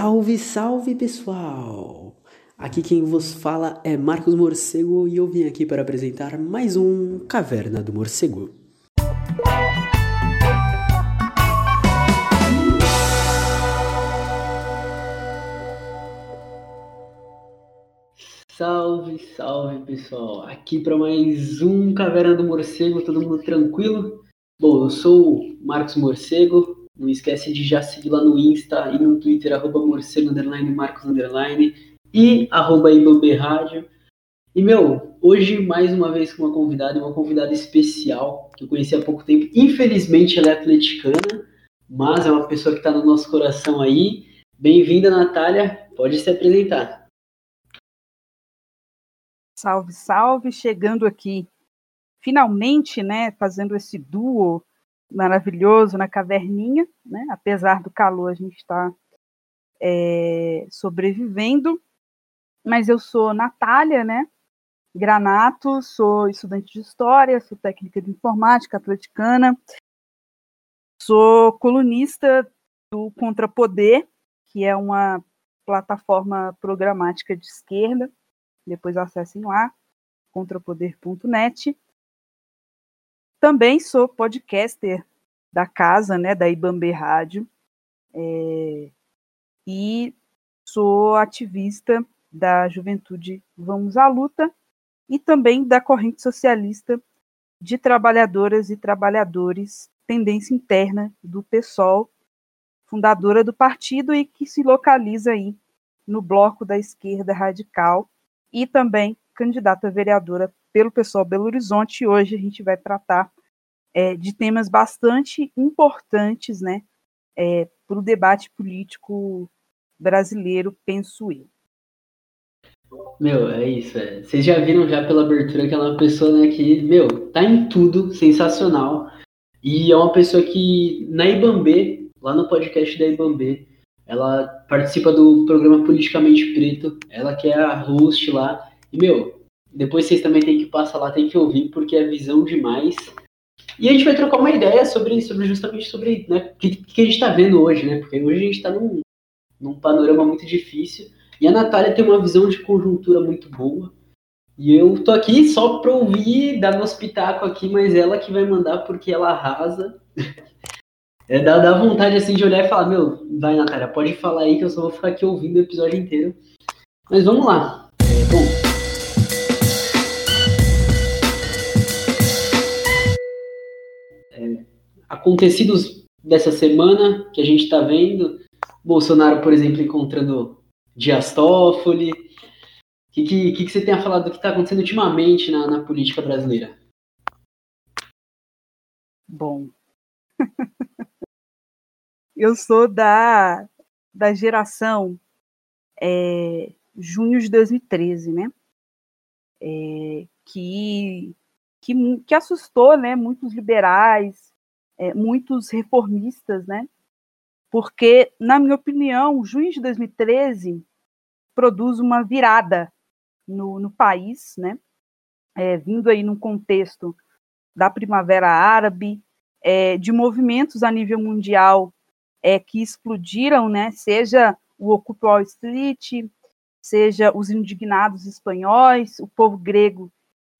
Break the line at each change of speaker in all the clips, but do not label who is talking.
Salve, salve pessoal! Aqui quem vos fala é Marcos Morcego e eu vim aqui para apresentar mais um Caverna do Morcego. Salve, salve pessoal! Aqui para mais um Caverna do Morcego, todo mundo tranquilo? Bom, eu sou o Marcos Morcego, não esquece de já seguir lá no Insta e no Twitter, arroba morcego, underline, marcos, underline, e arroba Rádio. E, meu, hoje, mais uma vez com uma convidada, uma convidada especial, que eu conheci há pouco tempo. Infelizmente, ela é atleticana, mas é uma pessoa que está no nosso coração aí. Bem-vinda, Natália. Pode se apresentar.
Salve, salve. Chegando aqui, finalmente, né, fazendo esse duo maravilhoso na caverninha, né? Apesar do calor, a gente está é, sobrevivendo. Mas eu sou Natália, né? Granato, sou estudante de História, sou técnica de Informática atleticana, sou colunista do Contrapoder, que é uma plataforma programática de esquerda. Depois acessem lá, contrapoder.net. Também sou podcaster da casa, né, da Ibambe Rádio, é, e sou ativista da Juventude Vamos à Luta e também da corrente socialista de trabalhadoras e trabalhadores, tendência interna do PSOL, fundadora do partido e que se localiza aí no bloco da esquerda radical e também candidata vereadora pelo pessoal Belo Horizonte. E hoje a gente vai tratar é, de temas bastante importantes né, é, para o debate político brasileiro, penso eu.
Meu, é isso. É. Vocês já viram já pela abertura que é uma pessoa né, que, meu, tá em tudo, sensacional. E é uma pessoa que, na Ibambê, lá no podcast da Ibambê, ela participa do programa Politicamente Preto, ela que é a host lá. E, meu, depois vocês também têm que passar lá, tem que ouvir, porque é visão demais. E a gente vai trocar uma ideia sobre, sobre justamente sobre né, o que, que a gente está vendo hoje, né? Porque hoje a gente está num, num panorama muito difícil. E a Natália tem uma visão de conjuntura muito boa. E eu tô aqui só para ouvir, dar meu pitaco aqui, mas ela que vai mandar porque ela arrasa. É, dá, dá vontade assim de olhar e falar, meu, vai Natália, pode falar aí que eu só vou ficar aqui ouvindo o episódio inteiro. Mas vamos lá. É, bom, acontecidos dessa semana que a gente está vendo. Bolsonaro, por exemplo, encontrando Dias Toffoli. O que, que, que, você tem a falar do que está acontecendo ultimamente na, na política brasileira?
Bom, eu sou da, da geração é, junho de 2013, né? É, que, que, que assustou né, muitos liberais, é, muitos reformistas, né? Porque, na minha opinião, junho de 2013 produz uma virada no, no país, né? É, vindo aí num contexto da Primavera Árabe, é, de movimentos a nível mundial é, que explodiram, né? Seja o Occupy Wall Street, seja os indignados espanhóis, o povo grego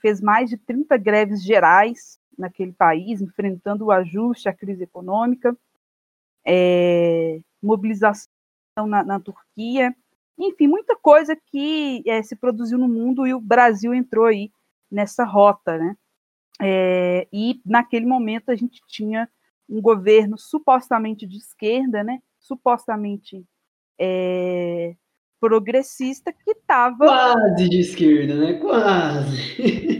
fez mais de 30 greves gerais naquele país, enfrentando o ajuste, a crise econômica, é, mobilização na, na, Turquia, enfim, muita coisa que é, se produziu no mundo e o Brasil entrou aí nessa rota, né? É, e naquele momento a gente tinha um governo supostamente de esquerda, né? Supostamente é, progressista que estava
quase de esquerda, né? Quase.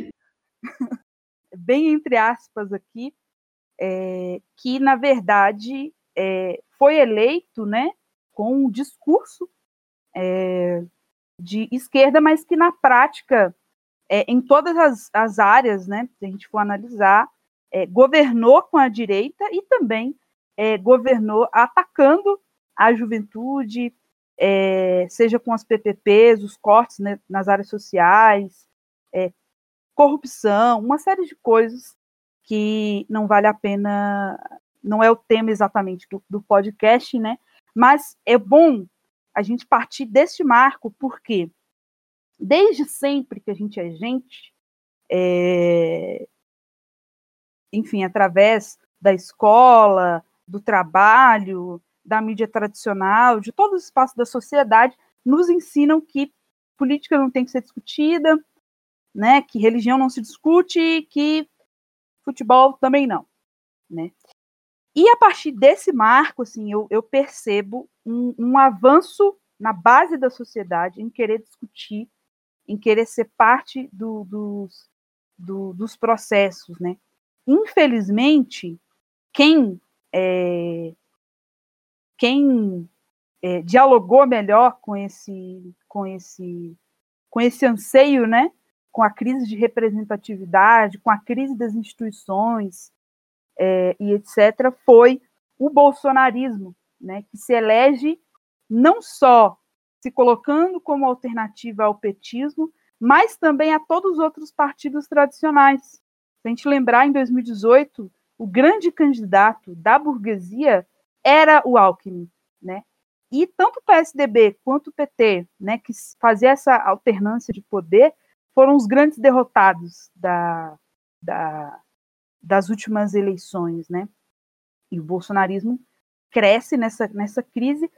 bem entre aspas aqui, é, que na verdade é, foi eleito, né, com um discurso é, de esquerda, mas que na prática, é, em todas as, as, áreas, né, se a gente for analisar, é, governou com a direita e também é, governou atacando a juventude, seja com as PPPs, os cortes né, nas áreas sociais, corrupção, uma série de coisas que não vale a pena, não é o tema exatamente do, do podcast, né? Mas é bom a gente partir deste marco, porque desde sempre que a gente é gente, é, enfim, através da escola, do trabalho, da mídia tradicional, de todos os espaços da sociedade, nos ensinam que política não tem que ser discutida, né, que religião não se discute, que futebol também não, né? E a partir desse marco, assim, eu, eu percebo um, um avanço na base da sociedade em querer discutir, em querer ser parte do, dos, do, dos processos, né? Infelizmente, quem é, quem é, dialogou melhor com esse com esse com esse anseio, né? Com a crise de representatividade, com a crise das instituições é, e etc. Foi o bolsonarismo, né? Que se elege não só se colocando como alternativa ao petismo, mas também a todos os outros partidos tradicionais. Se a gente lembrar, em 2018, o grande candidato da burguesia era o Alckmin, né? E tanto o PSDB quanto o PT, né, que fazia essa alternância de poder, foram os grandes derrotados da, da, das últimas eleições, né? E o bolsonarismo cresce nessa, nessa crise,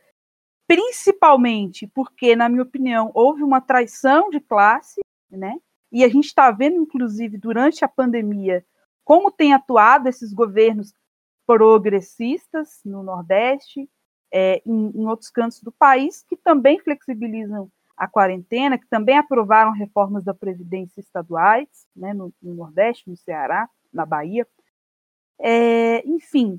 principalmente porque, na minha opinião, houve uma traição de classe, né? E a gente está vendo, inclusive, durante a pandemia, como têm atuado esses governos progressistas no Nordeste, é, em, em outros cantos do país, que também flexibilizam a quarentena, que também aprovaram reformas da Previdência estaduais, né, no, no Nordeste, no Ceará, na Bahia. É, enfim.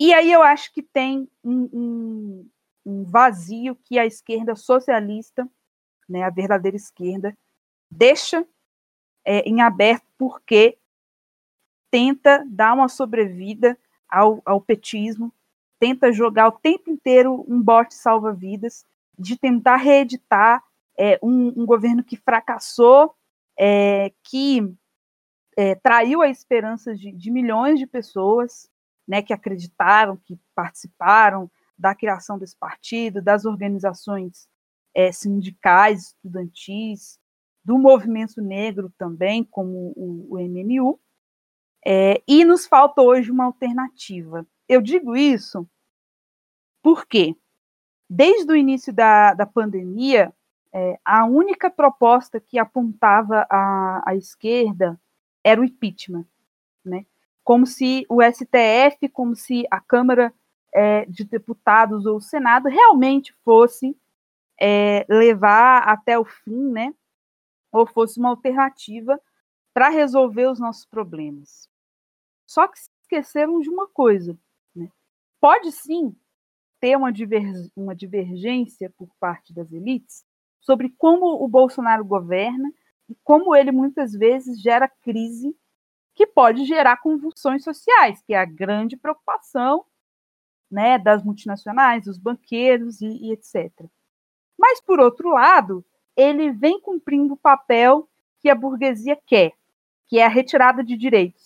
E aí eu acho que tem um, um, um vazio que a esquerda socialista, né, a verdadeira esquerda, deixa é, em aberto, porque tenta dar uma sobrevida ao, ao petismo, tenta jogar o tempo inteiro um bote salva-vidas, de tentar reeditar é, um, um, governo que fracassou, é, que é, traiu a esperança de, de, milhões de pessoas né, que acreditaram, que participaram da criação desse partido, das organizações é, sindicais, estudantis, do movimento negro também, como o, o MNU, é, e nos falta hoje uma alternativa. Eu digo isso porque, desde o início da, da pandemia, é, a única proposta que apontava a, esquerda era o impeachment, né? Como se o STF, como se a Câmara é, de Deputados ou o Senado realmente fosse é, levar até o fim, né? Ou fosse uma alternativa para resolver os nossos problemas. Só que esqueceram de uma coisa. Né? Pode sim ter uma, uma divergência por parte das elites sobre como o Bolsonaro governa e como ele muitas vezes gera crise que pode gerar convulsões sociais, que é a grande preocupação né, das multinacionais, dos banqueiros e, e etc. Mas, por outro lado, ele vem cumprindo o papel que a burguesia quer, que é a retirada de direitos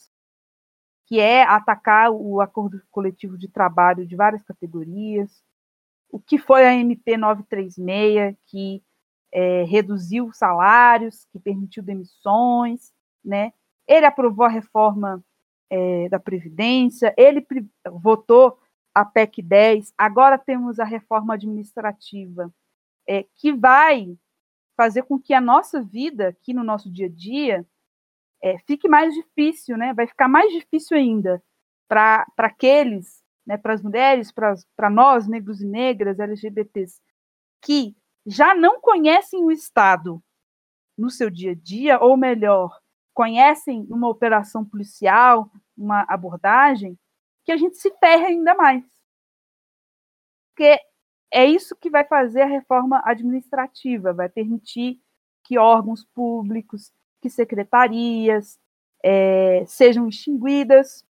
que é atacar o acordo coletivo de trabalho de várias categorias, o que foi a MP 936, que é, reduziu salários, que permitiu demissões, né? Ele aprovou a reforma é, da Previdência, ele votou a PEC 10, agora temos a reforma administrativa, é, que vai fazer com que a nossa vida, aqui no nosso dia a dia, é, fique mais difícil, né? Vai ficar mais difícil ainda para aqueles, né, para as mulheres, para nós, negros e negras, LGBTs, que já não conhecem o Estado no seu dia a dia, ou melhor, conhecem uma operação policial, uma abordagem, que a gente se ferra ainda mais. Porque é isso que vai fazer a reforma administrativa, vai permitir que órgãos públicos, que secretarias é, sejam extinguidas,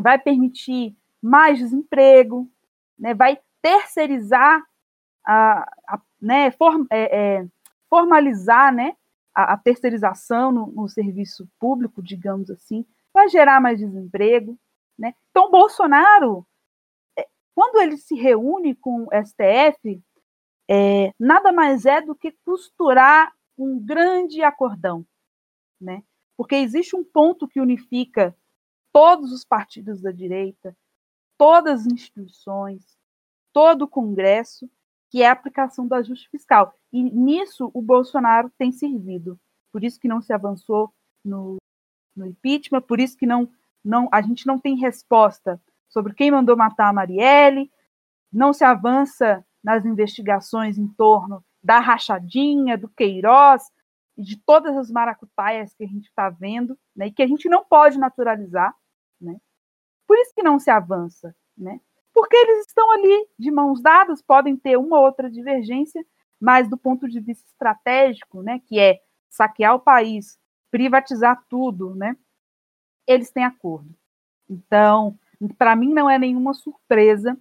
vai permitir mais desemprego, né, vai terceirizar, a, a né, é, é, formalizar né, a, a terceirização no, no, serviço público, digamos assim, vai gerar mais desemprego. Né? Então, Bolsonaro, é, quando ele se reúne com o STF, é, nada mais é do que costurar um grande acordão, né? Porque existe um ponto que unifica todos os partidos da direita, todas as instituições, todo o Congresso, que é a aplicação do ajuste fiscal. E nisso o Bolsonaro tem servido. Por isso que não se avançou no, no impeachment, por isso que não, não, a gente não tem resposta sobre quem mandou matar a Marielle, não se avança nas investigações em torno da rachadinha, do Queiroz e de todas as maracutaias que a gente está vendo, né, e que a gente não pode naturalizar, né? Por isso que não se avança, né? Porque eles estão ali de mãos dadas, podem ter uma ou outra divergência, mas do ponto de vista estratégico, né, que é saquear o país, privatizar tudo, né? Eles têm acordo. Então, para mim não é nenhuma surpresa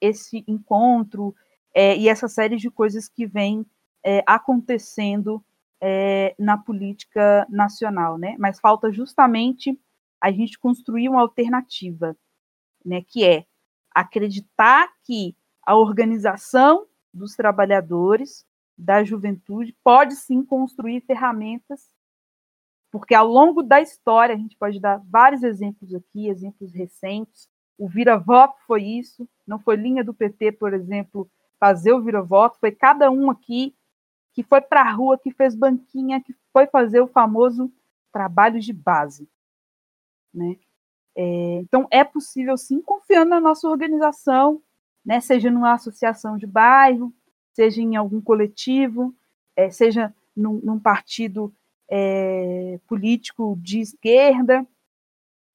esse encontro é, e essa série de coisas que vem é, acontecendo é, na política nacional, né? Mas falta justamente a gente construir uma alternativa, né? Que é acreditar que a organização dos trabalhadores, da juventude, pode sim construir ferramentas, porque ao longo da história, a gente pode dar vários exemplos aqui, exemplos recentes. O vira-voto foi isso, não foi linha do PT, por exemplo, fazer o vira-voto, foi cada um aqui que foi para a rua, que fez banquinha, que foi fazer o famoso trabalho de base. Né? É, então, é possível, sim, confiando na nossa organização, né, seja numa associação de bairro, seja em algum coletivo, é, seja num, num partido é, político de esquerda,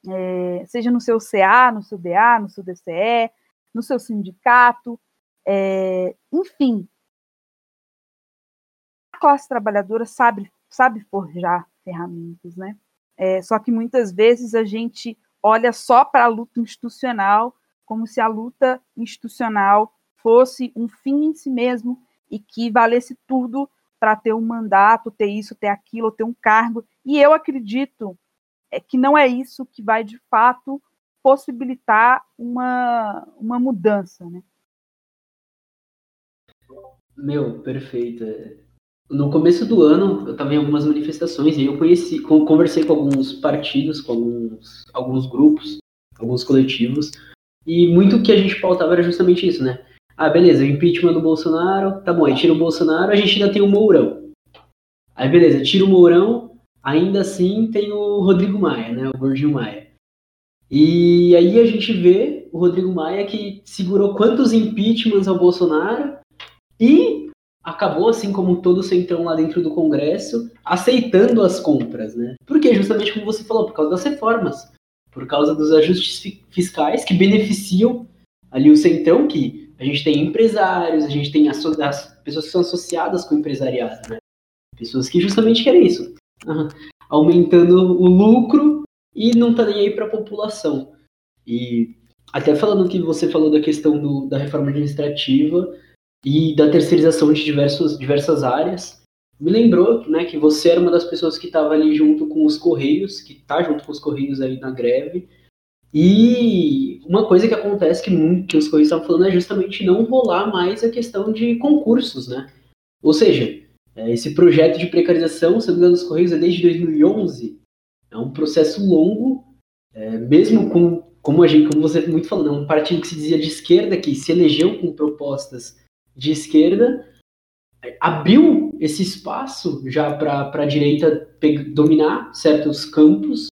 é, seja no seu CA, no seu DA, no seu DCE, no seu sindicato, é, enfim. Classe trabalhadora sabe, sabe forjar ferramentas, né? É, só que muitas vezes a gente olha só para a luta institucional como se a luta institucional fosse um fim em si mesmo e que valesse tudo para ter um mandato, ter isso, ter aquilo, ter um cargo. E eu acredito é, que não é isso que vai de fato possibilitar uma, uma mudança, né?
Meu, perfeito. No começo do ano, eu estava em algumas manifestações e eu conheci, conversei com alguns partidos, com alguns, alguns grupos, alguns coletivos, e muito que a gente pautava era justamente isso, né? Ah, beleza, impeachment do Bolsonaro, tá bom, aí tira o Bolsonaro, a gente ainda tem o Mourão. Aí beleza, tira o Mourão, ainda assim tem o Rodrigo Maia, né? O Gordinho Maia. E aí a gente vê o Rodrigo Maia que segurou quantos impeachments ao Bolsonaro e acabou, assim como todo o centrão lá dentro do Congresso, aceitando as compras, né? Porque justamente como você falou, por causa das reformas, por causa dos ajustes fiscais que beneficiam ali o centrão, que a gente tem empresários, a gente tem as pessoas que são associadas com o empresariado, né? Pessoas que justamente querem isso, aumentando o lucro e não tá nem aí para a população. E até falando que você falou da questão do, da reforma administrativa, e da terceirização de diversos, diversas áreas. Me lembrou né, que você era uma das pessoas que estava ali junto com os Correios, que está junto com os Correios aí na greve. E uma coisa que acontece que, que os Correios estavam falando é justamente não rolar mais a questão de concursos, né? Ou seja, é, esse projeto de precarização, se não dos Correios é desde 2011. É um processo longo, é, mesmo com, como, a gente, como você muito falou, né, um partido que se dizia de esquerda, que se elegeu com propostas de esquerda, abriu esse espaço já para a direita dominar certos campos.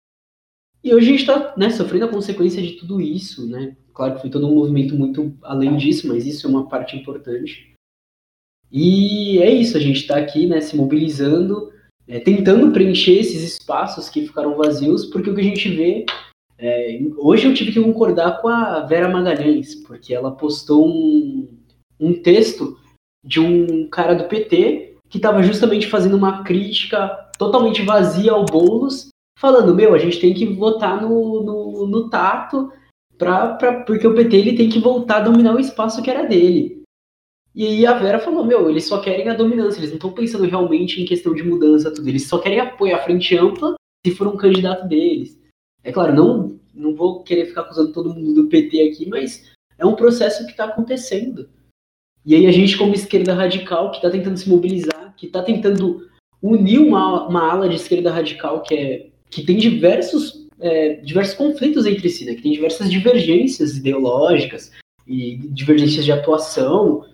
E hoje a gente está né, sofrendo a consequência de tudo isso. Né? Claro que foi todo um movimento muito além disso, mas isso é uma parte importante. E é isso, a gente está aqui né, se mobilizando, é, tentando preencher esses espaços que ficaram vazios, porque o que a gente vê. É, hoje eu tive que concordar com a Vera Magalhães, porque ela postou um, um texto de um cara do PT que estava justamente fazendo uma crítica totalmente vazia ao Boulos, falando, meu, a gente tem que votar no, no, no tato, pra, pra, porque o PT ele tem que voltar a dominar o espaço que era dele. E aí a Vera falou, meu, eles só querem a dominância, eles não estão pensando realmente em questão de mudança, tudo, eles só querem apoio à frente ampla se for um candidato deles. É claro, não, não vou querer ficar acusando todo mundo do PT aqui, mas é um processo que está acontecendo. E aí a gente, como esquerda radical, que está tentando se mobilizar, que está tentando unir uma, uma ala de esquerda radical que, é, que tem diversos, é, diversos conflitos entre si, né? que tem diversas divergências ideológicas e divergências de atuação.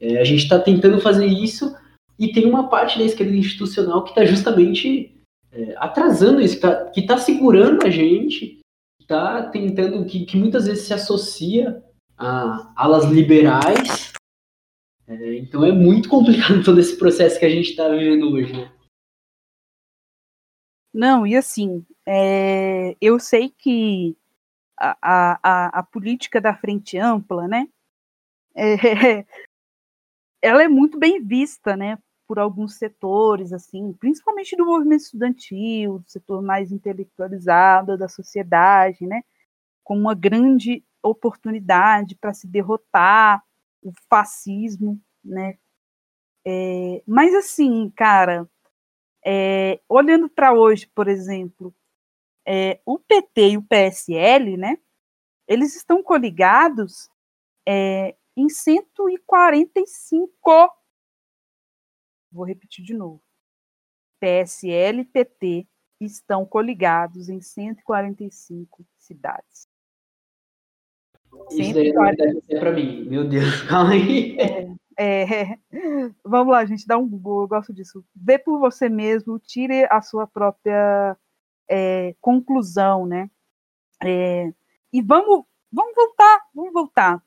É, a gente está tentando fazer isso e tem uma parte da esquerda institucional que está justamente é, atrasando isso, que está tá segurando a gente, está tentando, que, que muitas vezes se associa a alas liberais. É, então é muito complicado todo esse processo que a gente está vivendo hoje. Né?
Não, e assim, é, eu sei que a, a, a, política da frente ampla, né, é, ela é muito bem vista, né, por alguns setores, assim, principalmente do movimento estudantil, do setor mais intelectualizado da sociedade, né, como uma grande oportunidade para se derrotar o fascismo, né? É, mas assim, cara, é, olhando para hoje, por exemplo, é, o PT e o PSL, né? Eles estão coligados é, em 145 Vou repetir de novo. PSL e PT estão coligados em 145 cidades.
Isso daí é para mim. Meu Deus, calma aí.
É, é, vamos lá, gente, dá um Google, eu gosto disso. Vê por você mesmo, tire a sua própria é, conclusão, né? É, e vamos, vamos voltar, vamos voltar.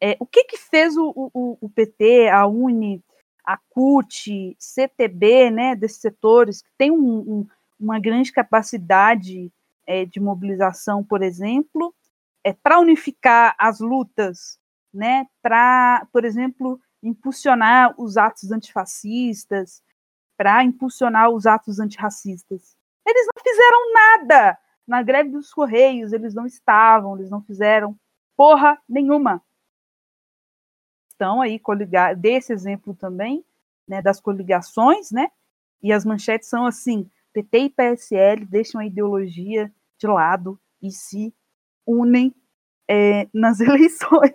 É, o que que fez o, o, o PT, a Uni, a CUT, CTB, né, desses setores que tem um, um, uma grande capacidade é, de mobilização, por exemplo, é, para unificar as lutas, né, para, por exemplo, impulsionar os atos antifascistas, para impulsionar os atos antirracistas. Eles não fizeram nada na greve dos Correios, eles não estavam, eles não fizeram porra nenhuma. Estão aí coligados, desse exemplo também, né, das coligações, né, e as manchetes são assim, PT e PSL deixam a ideologia de lado e se unem é, nas eleições.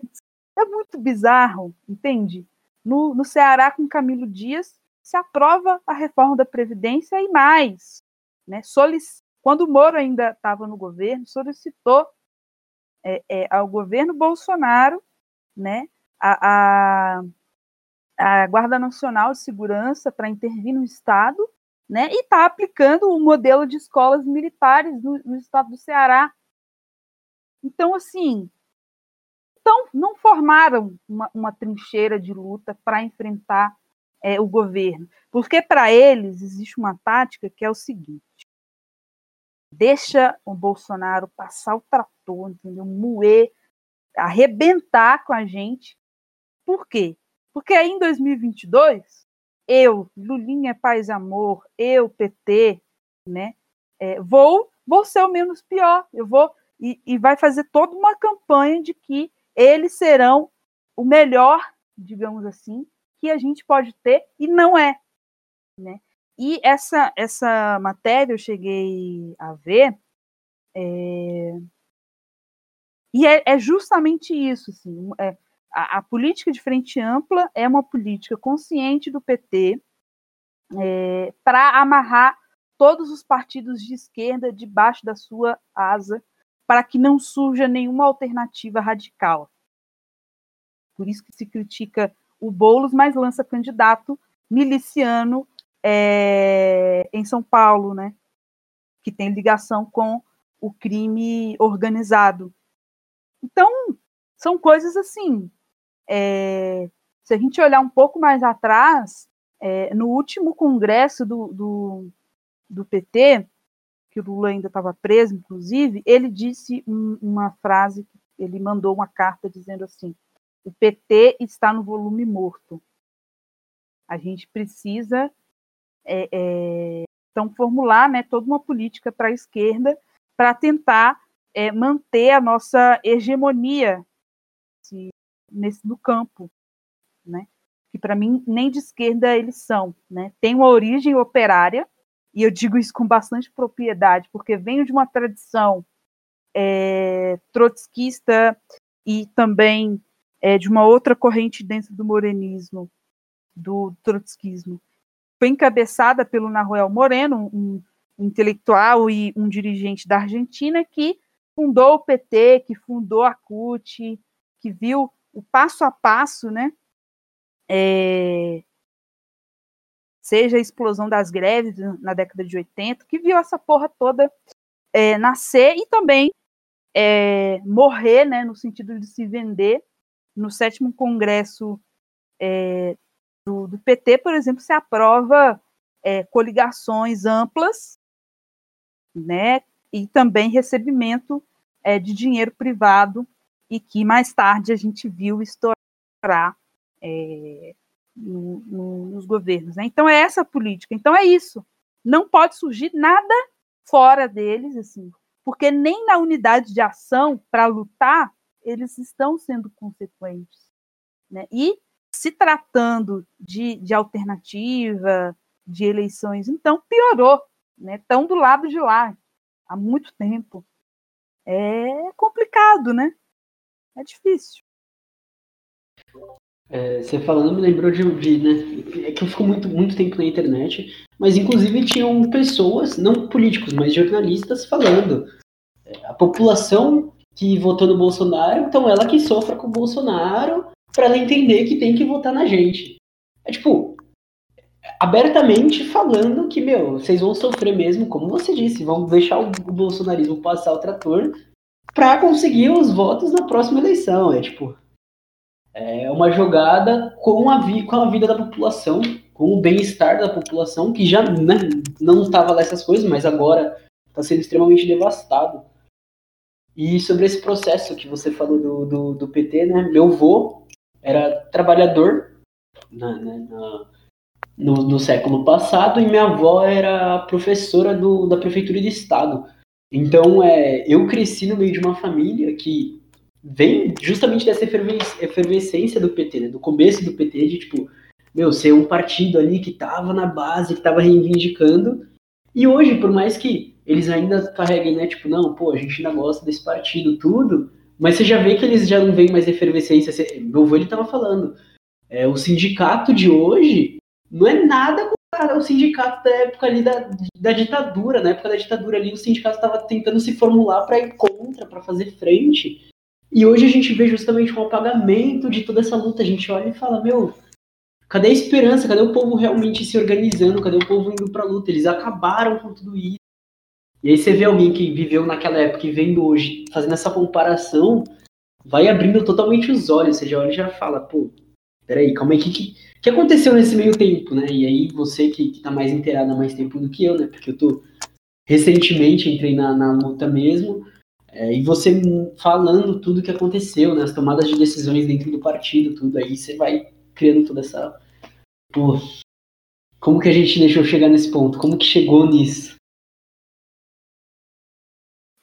É muito bizarro, entende? No, no Ceará, com Camilo Dias, se aprova a reforma da Previdência e mais. Né? Quando o Moro ainda estava no governo, solicitou é, é, ao governo Bolsonaro né, a, a, a Guarda Nacional de Segurança para intervir no Estado, né, e está aplicando o modelo de escolas militares no, no estado do Ceará. Então, assim, então, não formaram uma, uma trincheira de luta para enfrentar é, o governo, porque para eles existe uma tática que é o seguinte: deixa o Bolsonaro passar o trator, entendeu? Moer, arrebentar com a gente, por quê? Porque aí em 2022, eu, Lulinha Paz Amor, eu, PT, né, é, vou, vou ser o menos pior. Eu vou e, e vai fazer toda uma campanha de que eles serão o melhor, digamos assim, que a gente pode ter e não é, né? E essa essa matéria eu cheguei a ver é, e é, é, justamente isso, assim, é, a, a, política de frente ampla é uma política consciente do PT é, para amarrar todos os partidos de esquerda debaixo da sua asa, para que não surja nenhuma alternativa radical. Por isso que se critica o Boulos, mas lança candidato miliciano é, em São Paulo, né? Que tem ligação com o crime organizado. Então, são coisas assim é, se a gente olhar um pouco mais atrás, é, no último congresso do, do, do, PT, que o Lula ainda estava preso, inclusive, ele disse um, uma frase, ele mandou uma carta dizendo assim: o PT está no volume morto. A gente precisa é, é então formular né, toda uma política para a esquerda para tentar é, manter a nossa hegemonia, se nesse do campo, né? Que para mim nem de esquerda eles são, né? Tem uma origem operária e eu digo isso com bastante propriedade porque venho de uma tradição é, trotskista e também é, de uma outra corrente dentro do morenismo, do trotskismo, foi encabeçada pelo Nahuel Moreno, um, um intelectual e um dirigente da Argentina que fundou o PT, que fundou a CUT, que viu o passo a passo, né? É, seja a explosão das greves na década de 80, que viu essa porra toda é, nascer e também é, morrer, né, no sentido de se vender. No sétimo congresso é, do, do, PT, por exemplo, se aprova é, coligações amplas, né, e também recebimento é, de dinheiro privado e que mais tarde a gente viu estourar é, no, no, nos governos. Né? Então é essa política. Então é isso. Não pode surgir nada fora deles, assim, porque nem na unidade de ação para lutar eles estão sendo consequentes. Né? E se tratando de, de alternativa, de eleições, então piorou. Né? Estão do lado de lá há muito tempo. É complicado, né? É difícil.
É, você falando me lembrou de, de, né? É que eu fico muito, muito tempo na internet, mas inclusive tinham pessoas, não políticos, mas jornalistas falando. É, a população que votou no Bolsonaro, então ela que sofra com o Bolsonaro para ela entender que tem que votar na gente. É tipo, abertamente falando que, meu, vocês vão sofrer mesmo, como você disse, vão deixar o, bolsonarismo passar o trator para conseguir os votos na próxima eleição. É tipo, é uma jogada com a, vi com a vida da população, com o bem-estar da população, que já né, não estava lá essas coisas, mas agora está sendo extremamente devastado. E sobre esse processo que você falou do, do, do PT, né? Meu avô era trabalhador na, né, na, no, no, século passado e minha avó era professora do, da prefeitura de estado. Então, é, eu cresci no meio de uma família que vem justamente dessa efervescência do PT, né? Do começo do PT, de tipo, meu, ser um partido ali que tava na base, que tava reivindicando. E hoje, por mais que eles ainda carreguem, né? Tipo, não, pô, a gente ainda gosta desse partido, tudo. Mas você já vê que eles já não veem mais efervescência. Meu avô, ele tava falando. É, o sindicato de hoje não é nada com o sindicato da época ali da, da ditadura. Na época da ditadura ali, o sindicato estava tentando se formular para ir contra, para fazer frente. E hoje a gente vê justamente um apagamento de toda essa luta. A gente olha e fala, meu, cadê a esperança? Cadê o povo realmente se organizando? Cadê o povo indo pra luta? Eles acabaram com tudo isso. E aí você vê alguém que viveu naquela época e vendo hoje, fazendo essa comparação, vai abrindo totalmente os olhos. Você já olha e já fala, pô, peraí, calma aí, o que, que, que, aconteceu nesse meio tempo, né? E aí você que, que tá mais inteirado há mais tempo do que eu, né? Porque eu tô recentemente entrei na, na luta mesmo, é, e você falando tudo que aconteceu, né, as tomadas de decisões dentro do partido, tudo aí, você vai criando toda essa. Pô, como que a gente deixou chegar nesse ponto? Como que chegou nisso?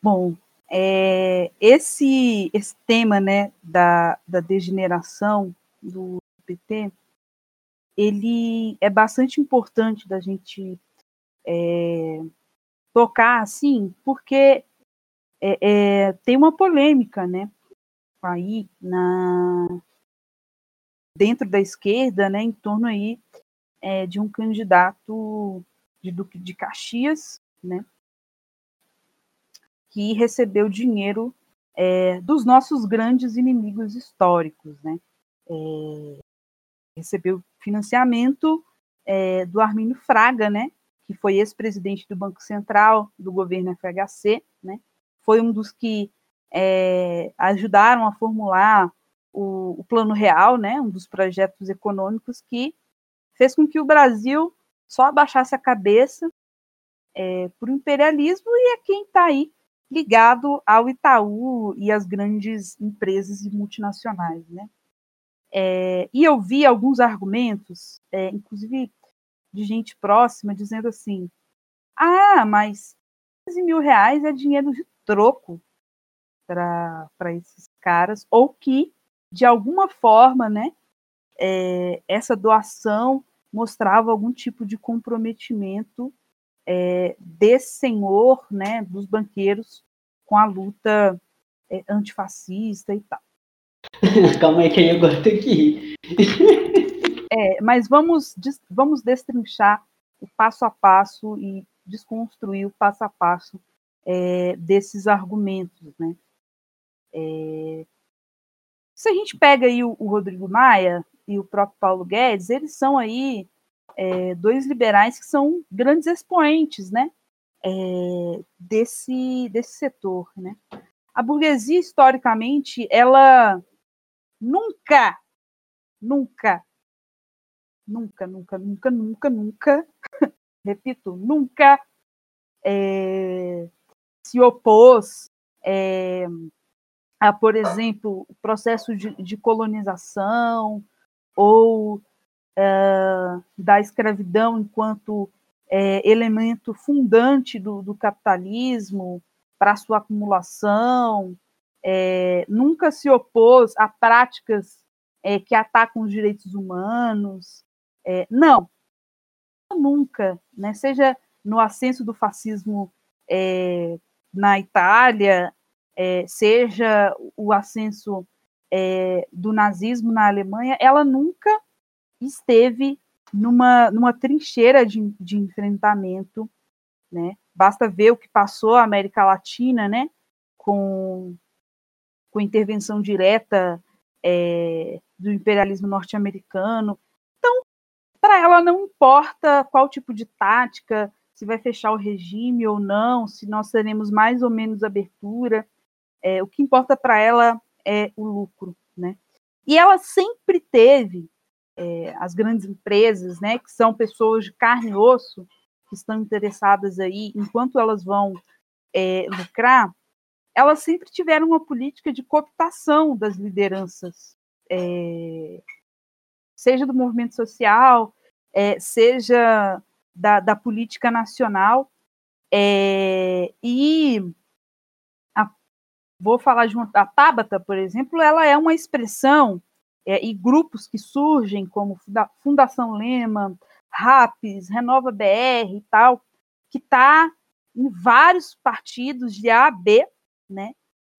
Bom, é, esse, esse tema né, da, da degeneração do PT, ele é bastante importante da gente é, tocar assim, porque é, é, tem uma polêmica, né? Aí na dentro da esquerda, né, em torno aí é, de um candidato de Duque de Caxias, né, que recebeu dinheiro é, dos nossos grandes inimigos históricos, né, é, recebeu financiamento é, do Armínio Fraga, né, que foi ex-presidente do Banco Central do governo FHC, né, foi um dos que é, ajudaram a formular o, o, Plano Real, né, um dos projetos econômicos que fez com que o Brasil só abaixasse a cabeça é, por imperialismo e é quem está aí ligado ao Itaú e às grandes empresas e multinacionais, né? É, e eu vi alguns argumentos, é, inclusive de gente próxima, dizendo assim: ah, mas 15 mil reais é dinheiro de troco para esses caras, ou que, de alguma forma, né, é, essa doação mostrava algum tipo de comprometimento é, desse senhor, né, dos banqueiros, com a luta é, antifascista e tal.
Calma aí que aí eu gosto aqui.
é, mas vamos, vamos destrinchar o passo a passo e desconstruir o passo a passo é, desses argumentos, né? É, se a gente pega aí o, o, Rodrigo Maia e o próprio Paulo Guedes, eles são aí é, dois liberais que são grandes expoentes, né? É, desse, desse setor, né? A burguesia, historicamente, ela nunca, nunca, nunca, nunca, nunca, nunca, nunca, repito, nunca é, se opôs é, a, por exemplo, o processo de, de colonização ou é, da escravidão enquanto é, elemento fundante do, do capitalismo para sua acumulação, é, nunca se opôs a práticas é, que atacam os direitos humanos. É, não, nunca, né? seja no ascenso do fascismo é, na Itália, é, seja o ascenso é, do nazismo na Alemanha, ela nunca esteve numa, numa trincheira de, de enfrentamento, né? Basta ver o que passou a América Latina, né? Com, com intervenção direta é, do imperialismo norte-americano. Então, para ela não importa qual tipo de tática, se vai fechar o regime ou não, se nós teremos mais ou menos abertura. É, o que importa para ela é o lucro, né? E ela sempre teve é, as grandes empresas, né, que são pessoas de carne e osso, que estão interessadas aí, enquanto elas vão é, lucrar, elas sempre tiveram uma política de cooptação das lideranças, é, seja do movimento social, é, seja da, da política nacional. É, e a, vou falar uma, a Tabata, por exemplo, ela é uma expressão é, e grupos que surgem como Fundação Lema, RAPS, Renova BR e tal, que está em vários partidos de A a B, né?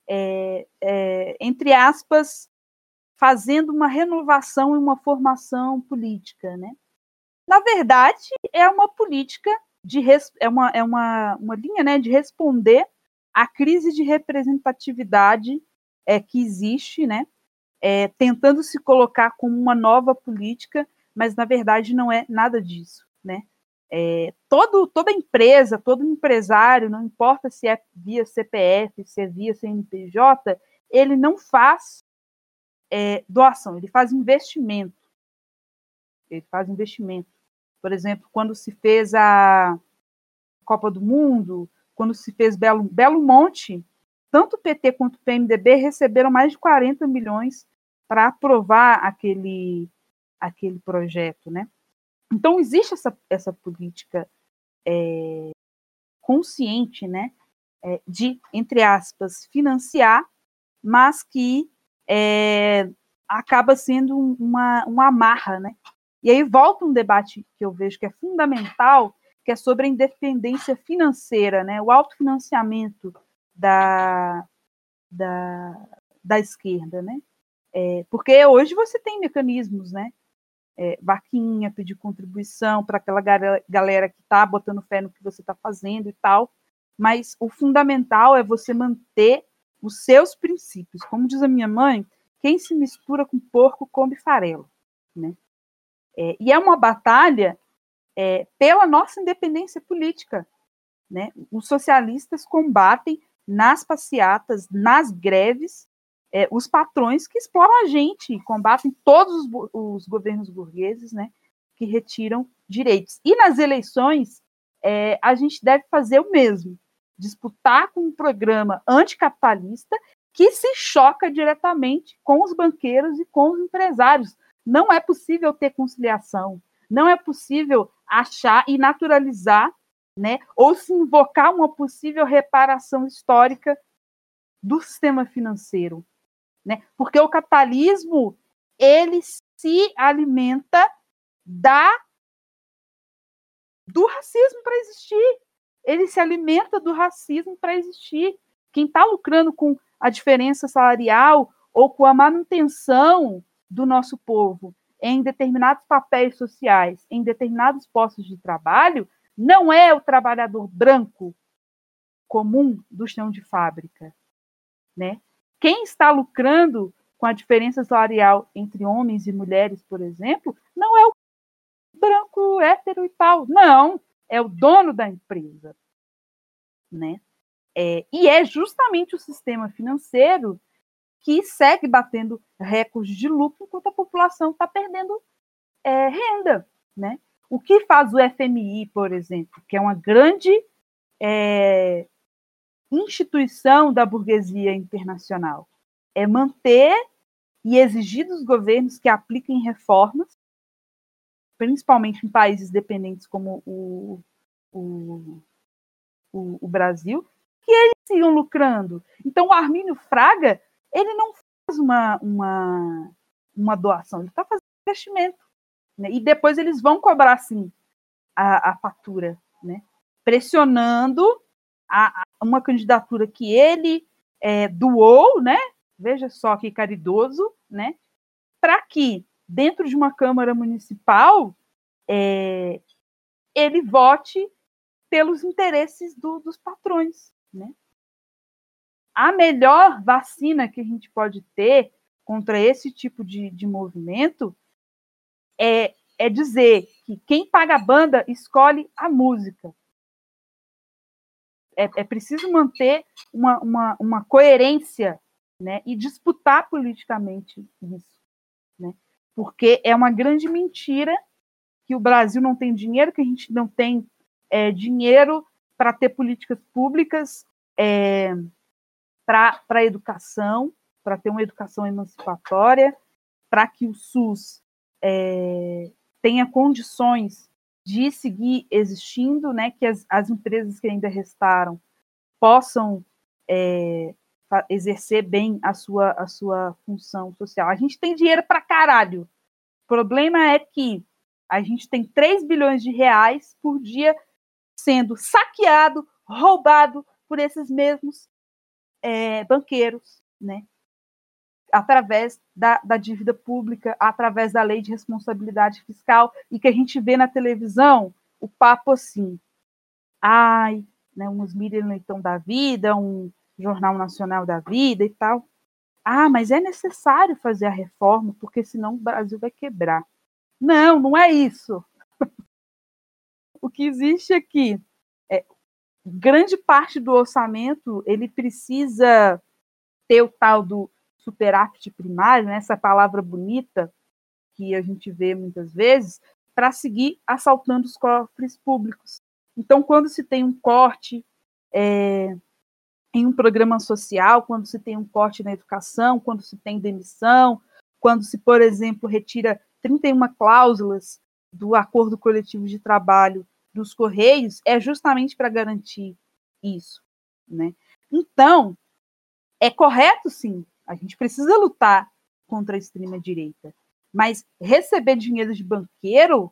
É, é, entre aspas, fazendo uma renovação e uma formação política, né? Na verdade, é uma política de é uma, é uma, uma linha né, de responder à crise de representatividade é, que existe, né, é, tentando se colocar como uma nova política, mas na verdade não é nada disso. Né? É, todo, toda empresa, todo empresário, não importa se é via CPF, se é via CNPJ, ele não faz é, doação, ele faz investimento. Ele faz investimento. Por exemplo, quando se fez a Copa do Mundo, quando se fez Belo, Belo Monte, tanto o PT quanto o PMDB receberam mais de 40 milhões para aprovar aquele, aquele projeto, né? Então existe essa, essa política é, consciente, né, é, de entre aspas financiar, mas que é, acaba sendo uma, uma amarra, né, e aí volta um debate que eu vejo que é fundamental, que é sobre a independência financeira, né? o autofinanciamento da, da, da esquerda. Né? É, porque hoje você tem mecanismos, né? É, vaquinha, pedir contribuição para aquela galera que está botando fé no que você está fazendo e tal, mas o fundamental é você manter os seus princípios. Como diz a minha mãe, quem se mistura com porco come farelo. Né? É, e é uma batalha é, pela nossa independência política. Né? Os socialistas combatem nas passeatas, nas greves, é, os patrões que exploram a gente, combatem todos os, os, governos burgueses né, que retiram direitos. E nas eleições, é, a gente deve fazer o mesmo, disputar com um programa anticapitalista que se choca diretamente com os banqueiros e com os empresários, não é possível ter conciliação, não é possível achar e naturalizar, né, ou se invocar uma possível reparação histórica do sistema financeiro, né? Porque o capitalismo ele se alimenta da do racismo para existir. Ele se alimenta do racismo para existir. Quem está lucrando com a diferença salarial ou com a manutenção do nosso povo em determinados papéis sociais, em determinados postos de trabalho, não é o trabalhador branco comum do chão de fábrica, né? Quem está lucrando com a diferença salarial entre homens e mulheres, por exemplo, não é o branco hétero e tal, não, é o dono da empresa, né? É, e é justamente o sistema financeiro que segue batendo recordes de lucro enquanto a população está perdendo é, renda. Né? O que faz o FMI, por exemplo, que é uma grande é, instituição da burguesia internacional, é manter e exigir dos governos que apliquem reformas, principalmente em países dependentes como o, o, o, o Brasil, que eles sigam lucrando. Então, o Armínio Fraga ele não faz uma, uma, uma doação, ele está fazendo investimento. Né? E depois eles vão cobrar, sim, a, a fatura, né? pressionando a, a uma candidatura que ele é, doou, né? veja só que caridoso, né? para que, dentro de uma Câmara Municipal, é, ele vote pelos interesses do, dos patrões. Né? A melhor vacina que a gente pode ter contra esse tipo de, de movimento é, é dizer que quem paga a banda escolhe a música. É, é preciso manter uma, uma, uma coerência né, e disputar politicamente isso. Né? Porque é uma grande mentira que o Brasil não tem dinheiro, que a gente não tem é, dinheiro para ter políticas públicas é, para a educação, para ter uma educação emancipatória, para que o SUS é, tenha condições de seguir existindo, né, que as, as empresas que ainda restaram possam é, exercer bem a sua, a sua função social. A gente tem dinheiro para caralho. O problema é que a gente tem 3 bilhões de reais por dia sendo saqueado, roubado por esses mesmos é, banqueiros, né? através da, da, dívida pública, através da lei de responsabilidade fiscal, e que a gente vê na televisão o papo assim, ai, né, uns Miriam Leitão da vida, um Jornal Nacional da Vida e tal. Ah, mas é necessário fazer a reforma, porque senão o Brasil vai quebrar. Não, não é isso. o que existe aqui é grande parte do orçamento ele precisa ter o tal do superávit primário, né, essa palavra bonita que a gente vê muitas vezes, para seguir assaltando os cofres públicos. Então, quando se tem um corte é, em um programa social, quando se tem um corte na educação, quando se tem demissão, quando se, por exemplo, retira 31 cláusulas do acordo coletivo de trabalho dos Correios é justamente para garantir isso. Né? Então, é correto, sim, a gente precisa lutar contra a extrema-direita, mas receber dinheiro de banqueiro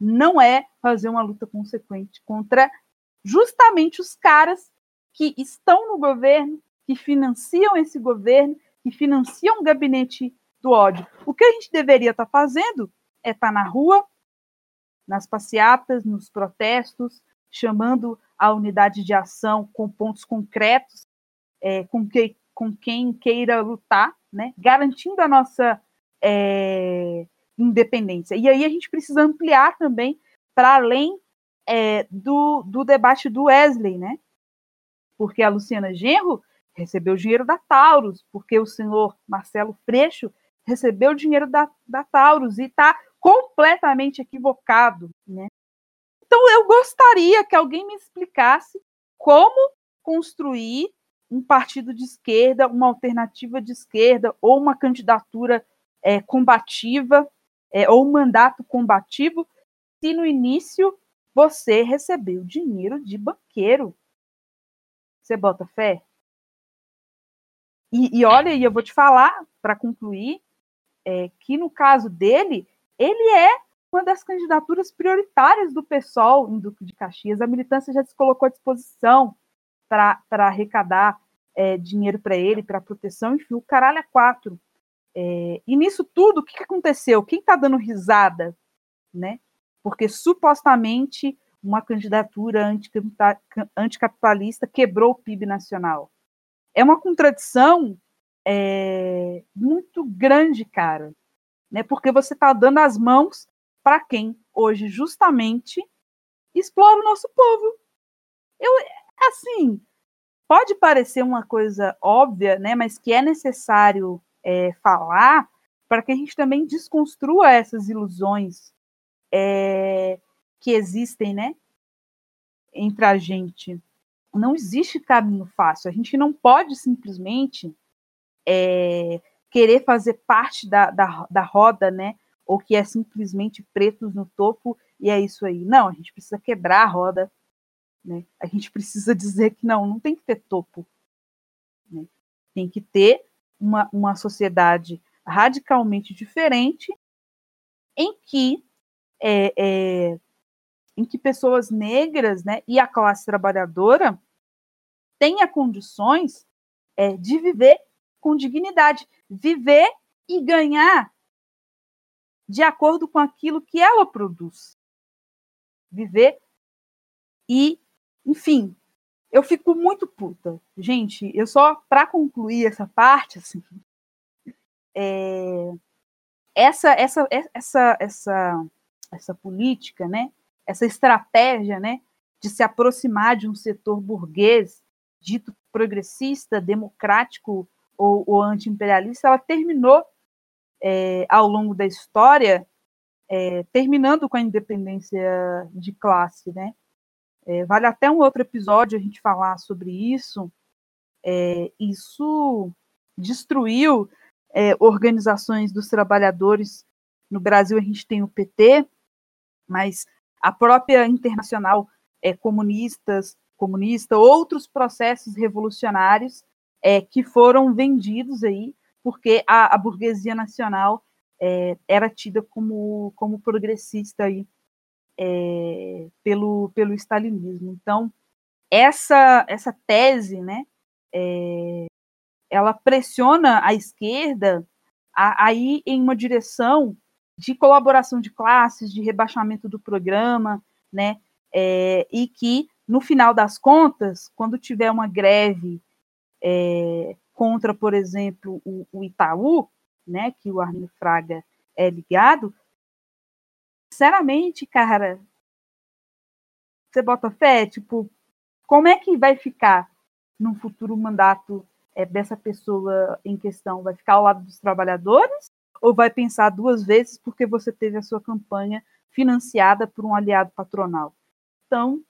não é fazer uma luta consequente contra justamente os caras que estão no governo, que financiam esse governo, que financiam o gabinete do ódio. O que a gente deveria estar tá fazendo é estar tá na rua, nas passeatas, nos protestos, chamando a unidade de ação com pontos concretos, é, com, que, com quem queira lutar, né, garantindo a nossa é, independência. E aí a gente precisa ampliar também para além é, do, do debate do Wesley, né? Porque a Luciana Genro recebeu dinheiro da Taurus, porque o senhor Marcelo Freixo recebeu dinheiro da, da Taurus e está completamente equivocado, né? Então eu gostaria que alguém me explicasse como construir um partido de esquerda, uma alternativa de esquerda ou uma candidatura é, combativa é, ou um mandato combativo, se no início você recebeu dinheiro de banqueiro. Você bota fé? E, e olha, e eu vou te falar, para concluir, é, que no caso dele, ele é uma das candidaturas prioritárias do PSOL em Duque de Caxias. A militância já se colocou à disposição para arrecadar é, dinheiro para ele, para proteção, enfim, o caralho é quatro. É, e nisso tudo, o que, que aconteceu? Quem está dando risada? Né? Porque supostamente uma candidatura anticapitalista quebrou o PIB nacional. É uma contradição é, muito grande, cara, né? Porque você está dando as mãos para quem hoje justamente explora o nosso povo. Eu, assim, pode parecer uma coisa óbvia, né? Mas que é necessário é, falar para que a gente também desconstrua essas ilusões é, que existem, né? Entre a gente. Não existe caminho fácil. A gente não pode simplesmente é, querer fazer parte da, da, da roda, né? Ou que é simplesmente pretos no topo e é isso aí. Não, a gente precisa quebrar a roda, né? A gente precisa dizer que não, não tem que ter topo. Né? Tem que ter uma, uma sociedade radicalmente diferente em que é, é, em que pessoas negras né, e a classe trabalhadora tenha condições é, de viver com dignidade, viver e ganhar de acordo com aquilo que ela produz. Viver e, enfim, eu fico muito puta. Gente, eu só, para concluir essa parte, assim, é, essa, essa, essa, essa, essa política, né, essa estratégia, né, de se aproximar de um setor burguês dito progressista, democrático ou, ou anti-imperialista, ela terminou é, ao longo da história, é, terminando com a independência de classe, né? É, vale até um outro episódio a gente falar sobre isso. É, isso destruiu é, organizações dos trabalhadores. No Brasil a gente tem o PT, mas a própria internacional é, comunistas, comunista, outros processos revolucionários é, que foram vendidos aí, porque a, a burguesia nacional é, era tida como, como progressista aí, é, pelo, pelo stalinismo. Então, essa, essa tese, né, é, ela pressiona a esquerda a, a ir em uma direção de colaboração de classes, de rebaixamento do programa, né? É, e que, no final das contas, quando tiver uma greve é, contra, por exemplo, o, o, Itaú, né, que o Armin Fraga é ligado, sinceramente, cara, você bota fé, tipo, como é que vai ficar no futuro mandato é, dessa pessoa em questão? Vai ficar ao lado dos trabalhadores ou vai pensar duas vezes porque você teve a sua campanha financiada por um aliado patronal. Então,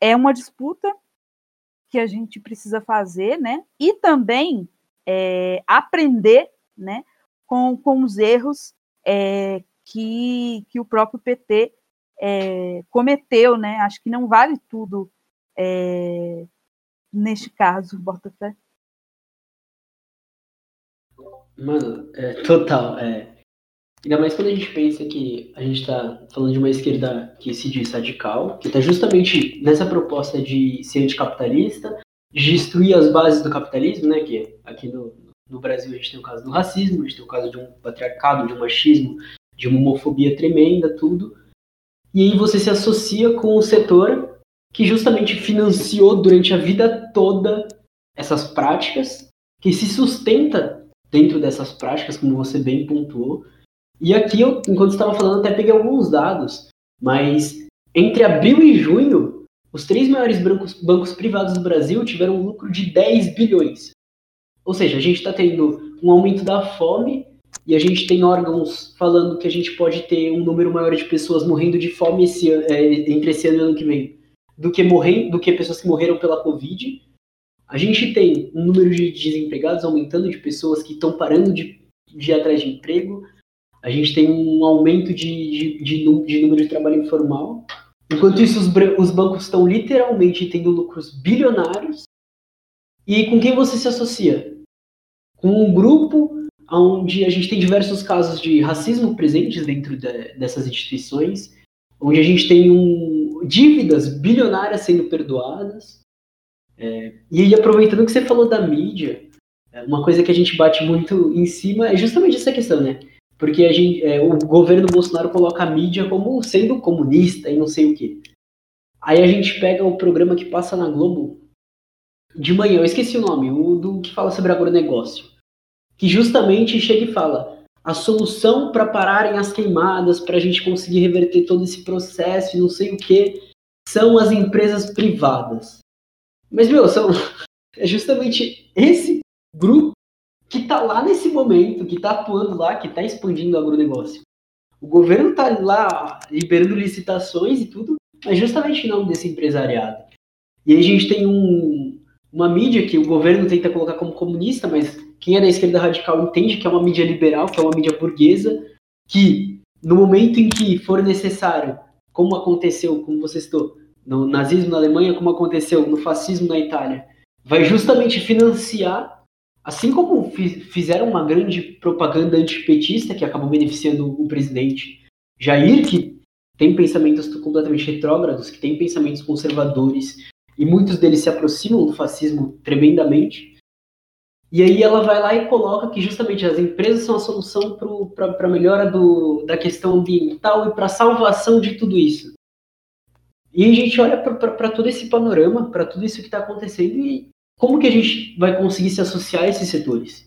é uma disputa que a gente precisa fazer, né? E também é, aprender, né? Com, com os erros é, que, que o próprio PT é, cometeu, né? Acho que não vale tudo é, neste caso, Botafé.
Mano, é, total. É. Ainda mais quando a gente pensa que a gente está falando de uma esquerda que se diz radical, que está justamente nessa proposta de ser anticapitalista, de destruir as bases do capitalismo, né? Que aqui no, no Brasil a gente tem o caso do racismo, a gente tem o caso de um patriarcado, de um machismo, de uma homofobia tremenda, tudo. E aí você se associa com o setor que justamente financiou durante a vida toda essas práticas, que se sustenta dentro dessas práticas, como você bem pontuou. E aqui, eu, enquanto estava falando, até peguei alguns dados, mas entre abril e junho, os três maiores bancos, bancos privados do Brasil tiveram um lucro de 10 bilhões. Ou seja, a gente está tendo um aumento da fome e a gente tem órgãos falando que a gente pode ter um número maior de pessoas morrendo de fome esse, é, entre esse ano e ano que vem do que morrendo, do que pessoas que morreram pela Covid. A gente tem um número de desempregados aumentando, de pessoas que estão parando de, de ir atrás de emprego. A gente tem um aumento de, de, de, de número de trabalho informal. Enquanto isso, os, os bancos estão literalmente tendo lucros bilionários. E com quem você se associa? Com um grupo onde a gente tem diversos casos de racismo presentes dentro de, dessas instituições, onde a gente tem um, dívidas bilionárias sendo perdoadas, É, e aí, aproveitando que você falou da mídia, é, uma coisa que a gente bate muito em cima é justamente essa questão, né? Porque a gente, é, o governo Bolsonaro coloca a mídia como sendo comunista e não sei o quê. Aí a gente pega o programa que passa na Globo de manhã, eu esqueci o nome, o do que fala sobre agronegócio. Que justamente chega e fala: a solução para pararem as queimadas, para a gente conseguir reverter todo esse processo e não sei o que, são as empresas privadas. Mas, meu, são, é justamente esse grupo que está lá nesse momento, que está atuando lá, que está expandindo o agronegócio. O governo está lá liberando licitações e tudo, mas justamente em nome desse empresariado. E aí a gente tem um, uma mídia que o governo tenta colocar como comunista, mas quem é da esquerda radical entende que é uma mídia liberal, que é uma mídia burguesa, que no momento em que for necessário, como aconteceu, como você citou, no nazismo na Alemanha, como aconteceu no fascismo na Itália, vai justamente financiar Assim como fizeram uma grande propaganda antipetista que acabou beneficiando o presidente Jair, que tem pensamentos completamente retrógrados, que tem pensamentos conservadores, e muitos deles se aproximam do fascismo tremendamente. E aí ela vai lá e coloca que justamente as empresas são a solução para a melhora do, da questão ambiental e para a salvação de tudo isso. E a gente olha para todo esse panorama, para tudo isso que está acontecendo e como que a gente vai conseguir se associar a esses setores?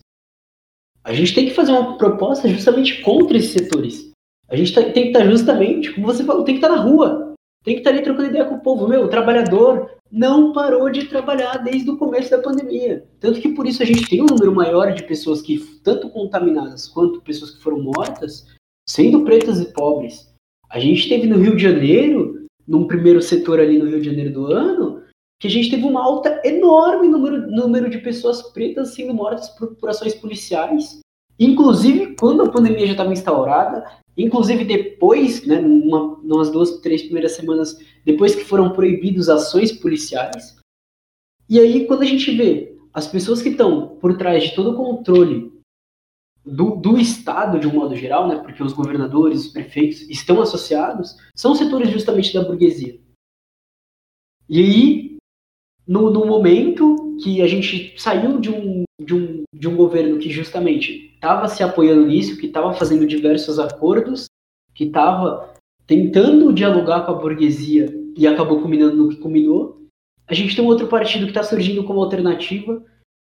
A gente tem que fazer uma proposta justamente contra esses setores. A gente tá, tem que estar tá justamente, como você falou, tem que estar tá na rua. Tem que estar ali trocando ideia com o povo. Meu, o trabalhador não parou de trabalhar desde o começo da pandemia. Tanto que por isso a gente tem um número maior de pessoas que, tanto contaminadas quanto pessoas que foram mortas, sendo pretas e pobres. A gente teve no Rio de Janeiro, num primeiro setor ali no Rio de Janeiro do ano, que a gente teve uma alta enorme número, número de pessoas pretas sendo mortas por, por ações policiais, inclusive quando a pandemia já estava instaurada, inclusive depois, né, numa, umas duas, três primeiras semanas depois que foram proibidos ações policiais. E aí, quando a gente vê as pessoas que estão por trás de todo o controle do, do, Estado, de um modo geral, né, porque os governadores, os prefeitos estão associados, são setores justamente da burguesia. E aí, no, no momento que a gente saiu de um, de um, de um governo que justamente estava se apoiando nisso, que estava fazendo diversos acordos, que estava tentando dialogar com a burguesia e acabou combinando no que combinou, a gente tem um outro partido que está surgindo como alternativa,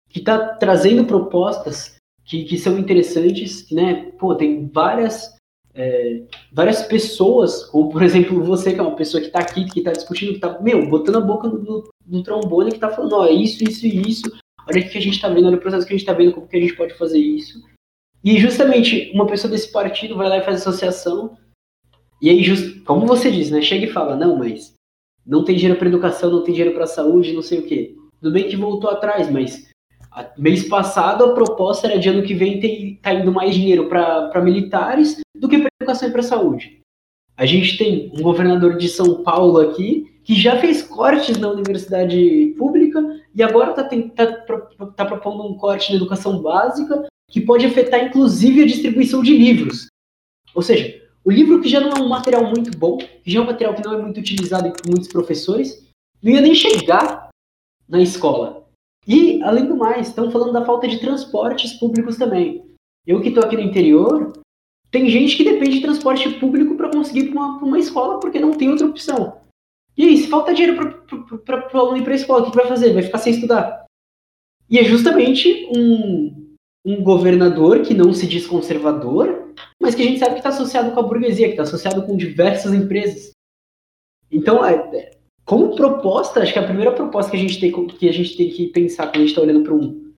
que está trazendo propostas que, que são interessantes, né? Pô, tem várias é, várias pessoas, como por exemplo você, que é uma pessoa que está aqui, que está discutindo, que está, meu, botando a boca no, no trombone, que está falando, ó, é isso, isso e isso, olha o que a gente está vendo, olha o processo que a gente está vendo, como que a gente pode fazer isso. E justamente uma pessoa desse partido vai lá e faz associação, e aí, just, como você diz, né, chega e fala, não, mas não tem dinheiro para educação, não tem dinheiro para saúde, não sei o quê. Tudo bem que voltou atrás, mas mês passado a proposta era de ano que vem ter, tá indo mais dinheiro para militares do que para educação e para saúde. A gente tem um governador de São Paulo aqui que já fez cortes na universidade pública e agora está tá, tá propondo um corte na educação básica que pode afetar inclusive a distribuição de livros. Ou seja, o livro que já não é um material muito bom, que já é um material que não é muito utilizado por muitos professores, não ia nem chegar na escola. E, além do mais, estão falando da falta de transportes públicos também. Eu que estou aqui no interior, tem gente que depende de transporte público para conseguir ir para uma, uma, escola porque não tem outra opção. E aí, se falta dinheiro para o aluno ir para a escola, o que vai fazer? Vai ficar sem estudar. E é justamente um, um governador que não se diz conservador, mas que a gente sabe que está associado com a burguesia, que está associado com diversas empresas. Então, é, é como proposta, acho que a primeira proposta que a gente tem que, a gente tem que pensar quando a gente está olhando para um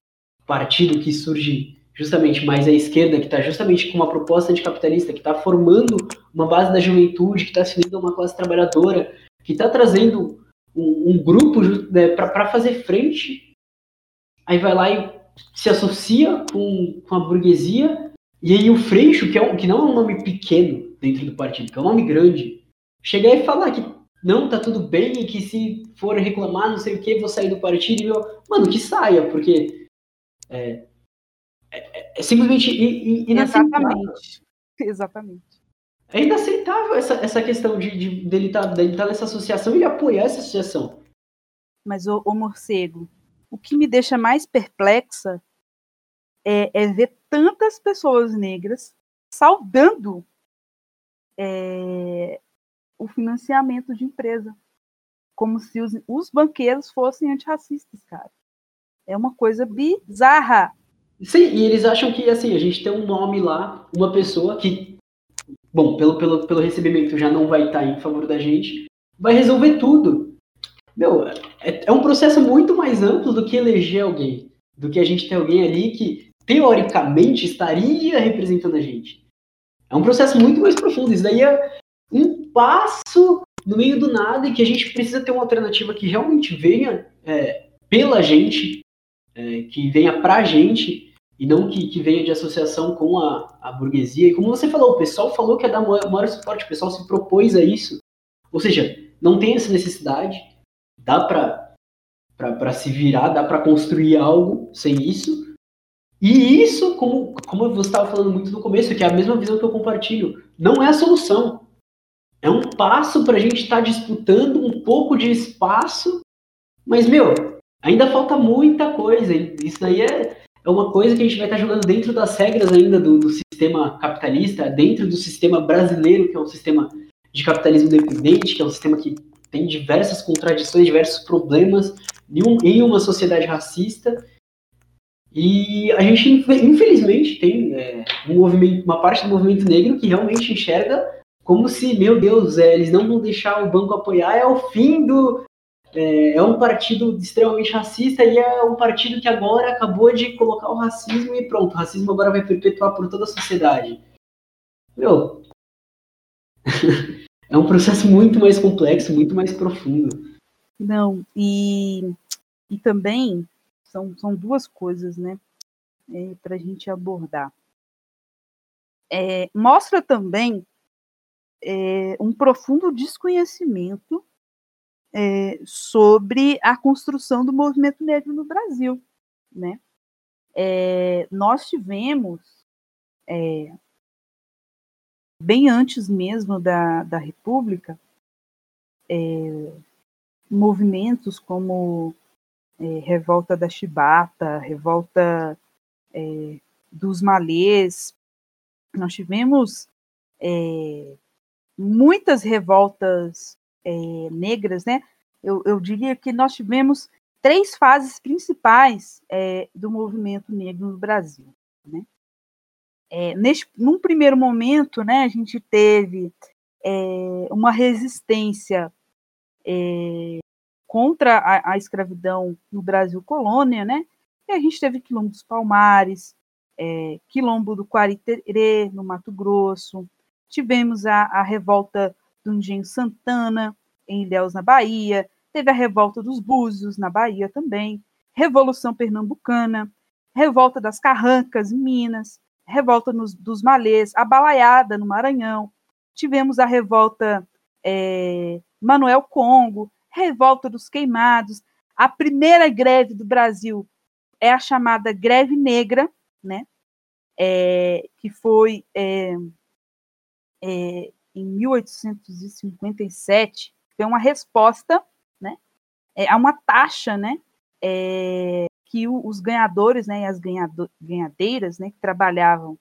partido que surge justamente mais à esquerda, que está justamente com uma proposta anticapitalista, que está formando uma base da juventude, que está se unindo a uma classe trabalhadora, que está trazendo um, um grupo né, para fazer frente, aí vai lá e se associa com, com a burguesia, e aí o Freixo, que, é um, que não é um nome pequeno dentro do partido, que é um nome grande, chegar e falar que não, tá tudo bem, e que se for reclamar, não sei o que, vou sair do partido, e eu, mano, que saia, porque é, é, é simplesmente inaceitável.
Exatamente. Exatamente.
É inaceitável essa, essa questão de, de dele estar tá, dele tá nessa associação e apoiar essa associação.
Mas, o, o morcego, o que me deixa mais perplexa é, é ver tantas pessoas negras saudando é, o financiamento de empresa, como se os, os banqueiros fossem antirracistas, cara. É uma coisa bizarra.
Sim, e eles acham que assim, a gente tem um nome lá, uma pessoa que, bom, pelo, pelo, pelo recebimento já não vai estar em favor da gente, vai resolver tudo. Meu, é, é um processo muito mais amplo do que eleger alguém, do que a gente ter alguém ali que teoricamente estaria representando a gente. É um processo muito mais profundo. Isso daí é passo no meio do nada e que a gente precisa ter uma alternativa que realmente venha é, pela gente, é, que venha pra gente e não que, que venha de associação com a, a burguesia. E como você falou, o pessoal falou que é dar maior suporte, o pessoal se propôs a isso. Ou seja, não tem essa necessidade, dá para se virar, dá para construir algo sem isso. E isso, como, como você estava falando muito no começo, que é a mesma visão que eu compartilho, não é a solução. É um passo para a gente estar tá disputando um pouco de espaço, mas, meu, ainda falta muita coisa. Isso daí é, é uma coisa que a gente vai estar tá jogando dentro das regras ainda do, do sistema capitalista, dentro do sistema brasileiro, que é um sistema de capitalismo dependente, que é um sistema que tem diversas contradições, diversos problemas em, um, em uma sociedade racista e a gente, infelizmente, tem é, um movimento, uma parte do movimento negro que realmente enxerga como se, meu Deus, é, eles não vão deixar o banco apoiar, é o fim do. É, é, um partido extremamente racista e é um partido que agora acabou de colocar o racismo e pronto, o racismo agora vai perpetuar por toda a sociedade. Meu. é um processo muito mais complexo, muito mais profundo.
Não, e, e também são, são duas coisas, né, é, para a gente abordar. É, mostra também é, um profundo desconhecimento é, sobre a construção do movimento negro no Brasil, né? É, nós tivemos bem antes mesmo da, da República, movimentos como revolta da Chibata, revolta dos malês. Nós tivemos é, muitas revoltas é, negras, né? Eu, eu, diria que nós tivemos três fases principais é, do movimento negro no Brasil, né? É, neste, num primeiro momento, né, a gente teve uma resistência contra a, a escravidão no Brasil colônia, né? E a gente teve Quilombo dos Palmares, Quilombo do Quariterê, no Mato Grosso, tivemos a, a revolta do Engenho Santana, em Ilhéus, na Bahia, teve a revolta dos Búzios, na Bahia também, Revolução Pernambucana, revolta das Carrancas, em Minas, revolta nos, dos Malês, a Balaiada, no Maranhão, tivemos a revolta é, Manuel Congo, Revolta dos Queimados. A primeira greve do Brasil é a chamada Greve Negra, né? É, que foi é, é, em 1857, foi uma resposta né, é, a uma taxa né, é, que o, os ganhadores né, e as ganhado, ganhadeiras né, que trabalhavam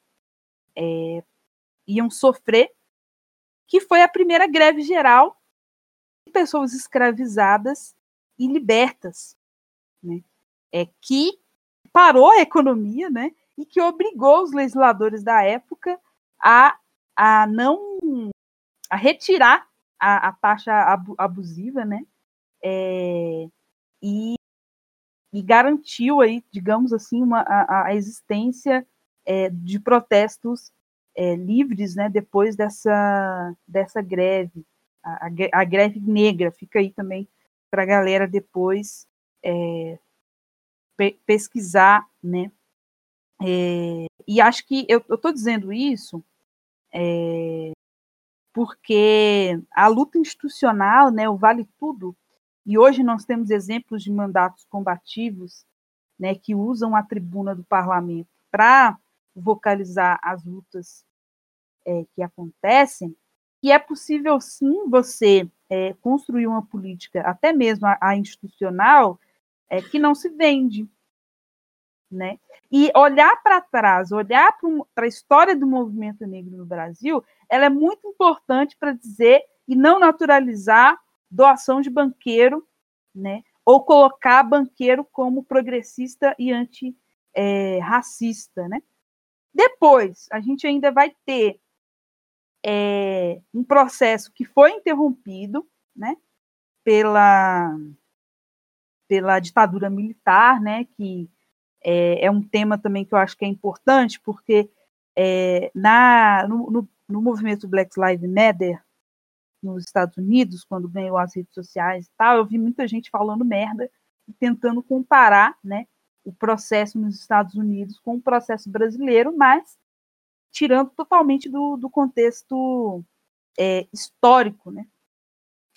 é, iam sofrer, que foi a primeira greve geral pessoas escravizadas e libertas, né? É que parou a economia, né? E que obrigou os legisladores da época a, a não a retirar a, a taxa abusiva, né? É, e, e, garantiu aí, digamos assim, uma, a, a existência é, de protestos é, livres, né? Depois dessa dessa greve a, a greve negra, fica aí também para a galera depois é, pe pesquisar, né? É, e acho que eu estou dizendo isso é, porque a luta institucional, né, o vale tudo, e hoje nós temos exemplos de mandatos combativos, né, que usam a tribuna do parlamento para vocalizar as lutas é, que acontecem, que é possível sim você é, construir uma política, até mesmo a, a institucional, é, que não se vende. Né? E olhar para trás, olhar para a história do movimento negro no Brasil, ela é muito importante para dizer e não naturalizar doação de banqueiro, né? ou colocar banqueiro como progressista e anti-racista. É, né? Depois, a gente ainda vai ter é, um processo que foi interrompido né, pela, pela ditadura militar, né, que é, é, um tema também que eu acho que é importante, porque é, na, no, no, no, movimento Black Lives Matter nos Estados Unidos, quando ganhou as redes sociais e tal, eu vi muita gente falando merda e tentando comparar né, o processo nos Estados Unidos com o processo brasileiro, mas tirando totalmente do, do contexto é, histórico, né?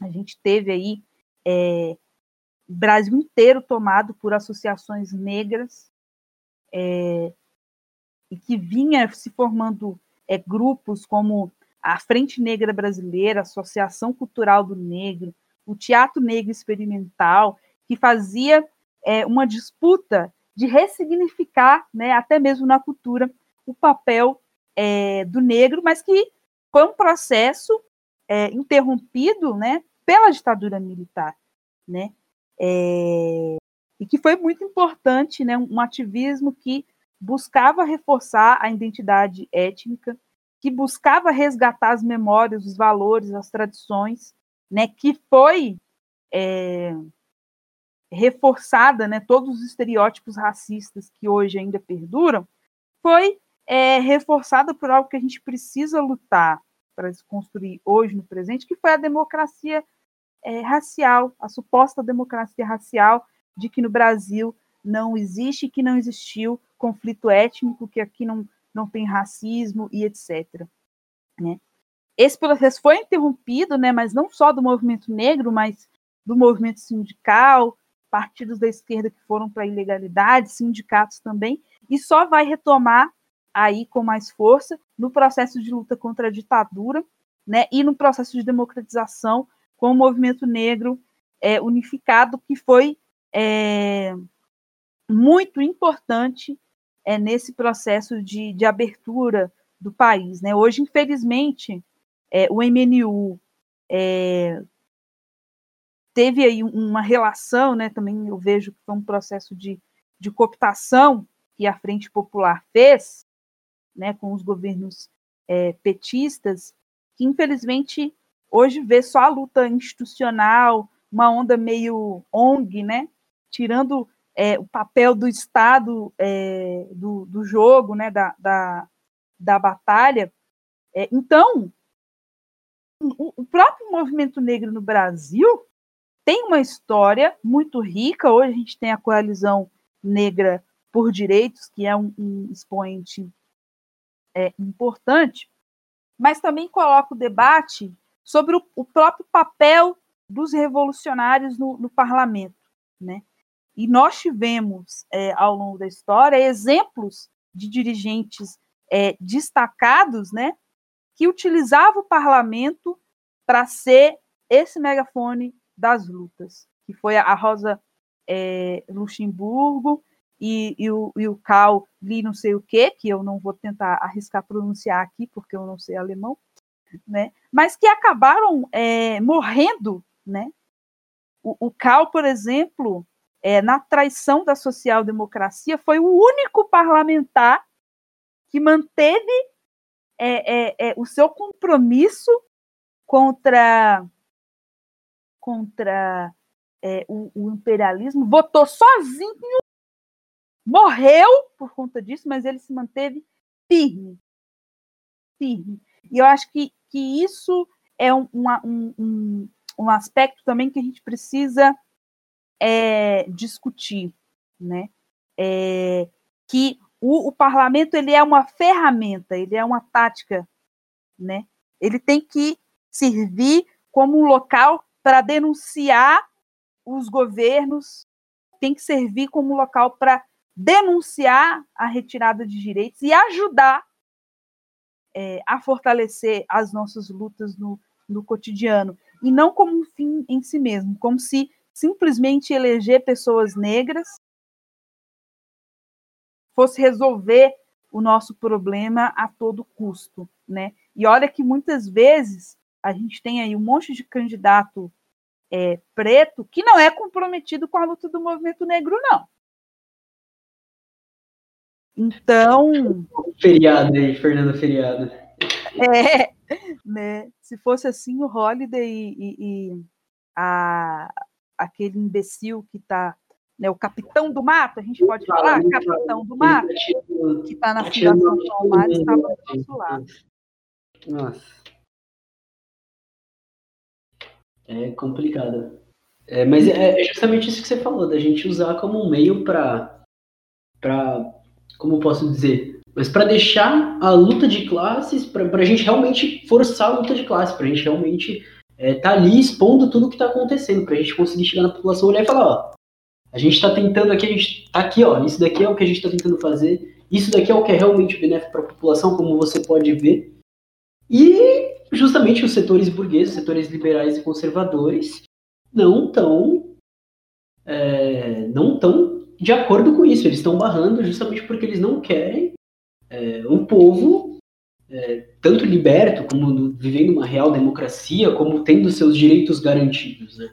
A gente teve aí é, o Brasil inteiro tomado por associações negras é, e que vinha se formando é, grupos como a Frente Negra Brasileira, a Associação Cultural do Negro, o Teatro Negro Experimental, que fazia é, uma disputa de ressignificar, né, até mesmo na cultura, o papel é, do negro, mas que foi um processo é, interrompido né, pela ditadura militar. Né, é, e que foi muito importante, né, um ativismo que buscava reforçar a identidade étnica, que buscava resgatar as memórias, os valores, as tradições, né, que foi é, reforçada, né, todos os estereótipos racistas que hoje ainda perduram, foi é, reforçada por algo que a gente precisa lutar para se construir hoje no presente, que foi a democracia é, racial, a suposta democracia racial, de que no Brasil não existe, que não existiu conflito étnico, que aqui não, não tem racismo e etc. Né? Esse processo foi interrompido, né, mas não só do movimento negro, mas do movimento sindical, partidos da esquerda que foram para a ilegalidade, sindicatos também, e só vai retomar aí com mais força no processo de luta contra a ditadura, né, e no processo de democratização com o movimento negro é, unificado, que foi é, muito importante é, nesse processo de, de abertura do país. Né? Hoje, infelizmente, é, o MNU é, teve aí uma relação, né, também eu vejo que foi um processo de, de cooptação que a Frente Popular fez, né, com os governos é, petistas, que infelizmente hoje vê só a luta institucional, uma onda meio ONG, né, tirando é, o papel do Estado é, do, do, jogo, né, da, da, da batalha. É, então, o, o próprio movimento negro no Brasil tem uma história muito rica. Hoje a gente tem a coalizão negra por direitos, que é um, um expoente é, importante, mas também coloca o debate sobre o, o próprio papel dos revolucionários no, no parlamento. Né? E nós tivemos, é, ao longo da história, exemplos de dirigentes é, destacados né, que utilizavam o parlamento para ser esse megafone das lutas, que foi a Rosa é, Luxemburgo e, e, o, e o Cal li não sei o que, que eu não vou tentar arriscar pronunciar aqui, porque eu não sei alemão, né? mas que acabaram é, morrendo. Né? O, o Cal, por exemplo, é, na traição da social-democracia, foi o único parlamentar que manteve é, é, é o seu compromisso contra, contra é, o, o imperialismo, votou sozinho morreu por conta disso, mas ele se manteve firme. Firme. E eu acho que, que isso é um, um, um, um aspecto também que a gente precisa é, discutir, né? É, que o, o, parlamento ele é uma ferramenta, ele é uma tática, né? Ele tem que servir como um local para denunciar os governos, tem que servir como um local para denunciar a retirada de direitos e ajudar é, a fortalecer as nossas lutas no, no cotidiano. e não como um fim em si mesmo, como se simplesmente eleger pessoas negras fosse resolver o nosso problema a todo custo, né? E olha que muitas vezes a gente tem aí um monte de candidato é, preto que não é comprometido com a luta do movimento negro, não. Então.
Feriado aí, Fernando Feriado.
É, né? Se fosse assim, o Holiday e, e, e a, aquele imbecil que está né, o capitão do mato, a gente pode falar, capitão do mato, que está na Fundação Palmar, estava do nosso lado.
Nossa. É complicado. É, mas é, é justamente isso que você falou, da gente usar como um meio para, para, como posso dizer, mas para deixar a luta de classes, para a gente realmente forçar a luta de classes, para a gente realmente é, tá ali expondo tudo o que está acontecendo, para a gente conseguir chegar na população olhar e falar, ó, a gente está tentando aqui, a gente está aqui, ó, isso daqui é o que a gente está tentando fazer, isso daqui é o que é realmente benéfico para a população, como você pode ver, e justamente os setores burgueses, setores liberais e conservadores, não estão é, não estão de acordo com isso. Eles estão barrando justamente porque eles não querem é, um povo é, tanto liberto, como vivendo uma real democracia, como tendo seus direitos garantidos. Né?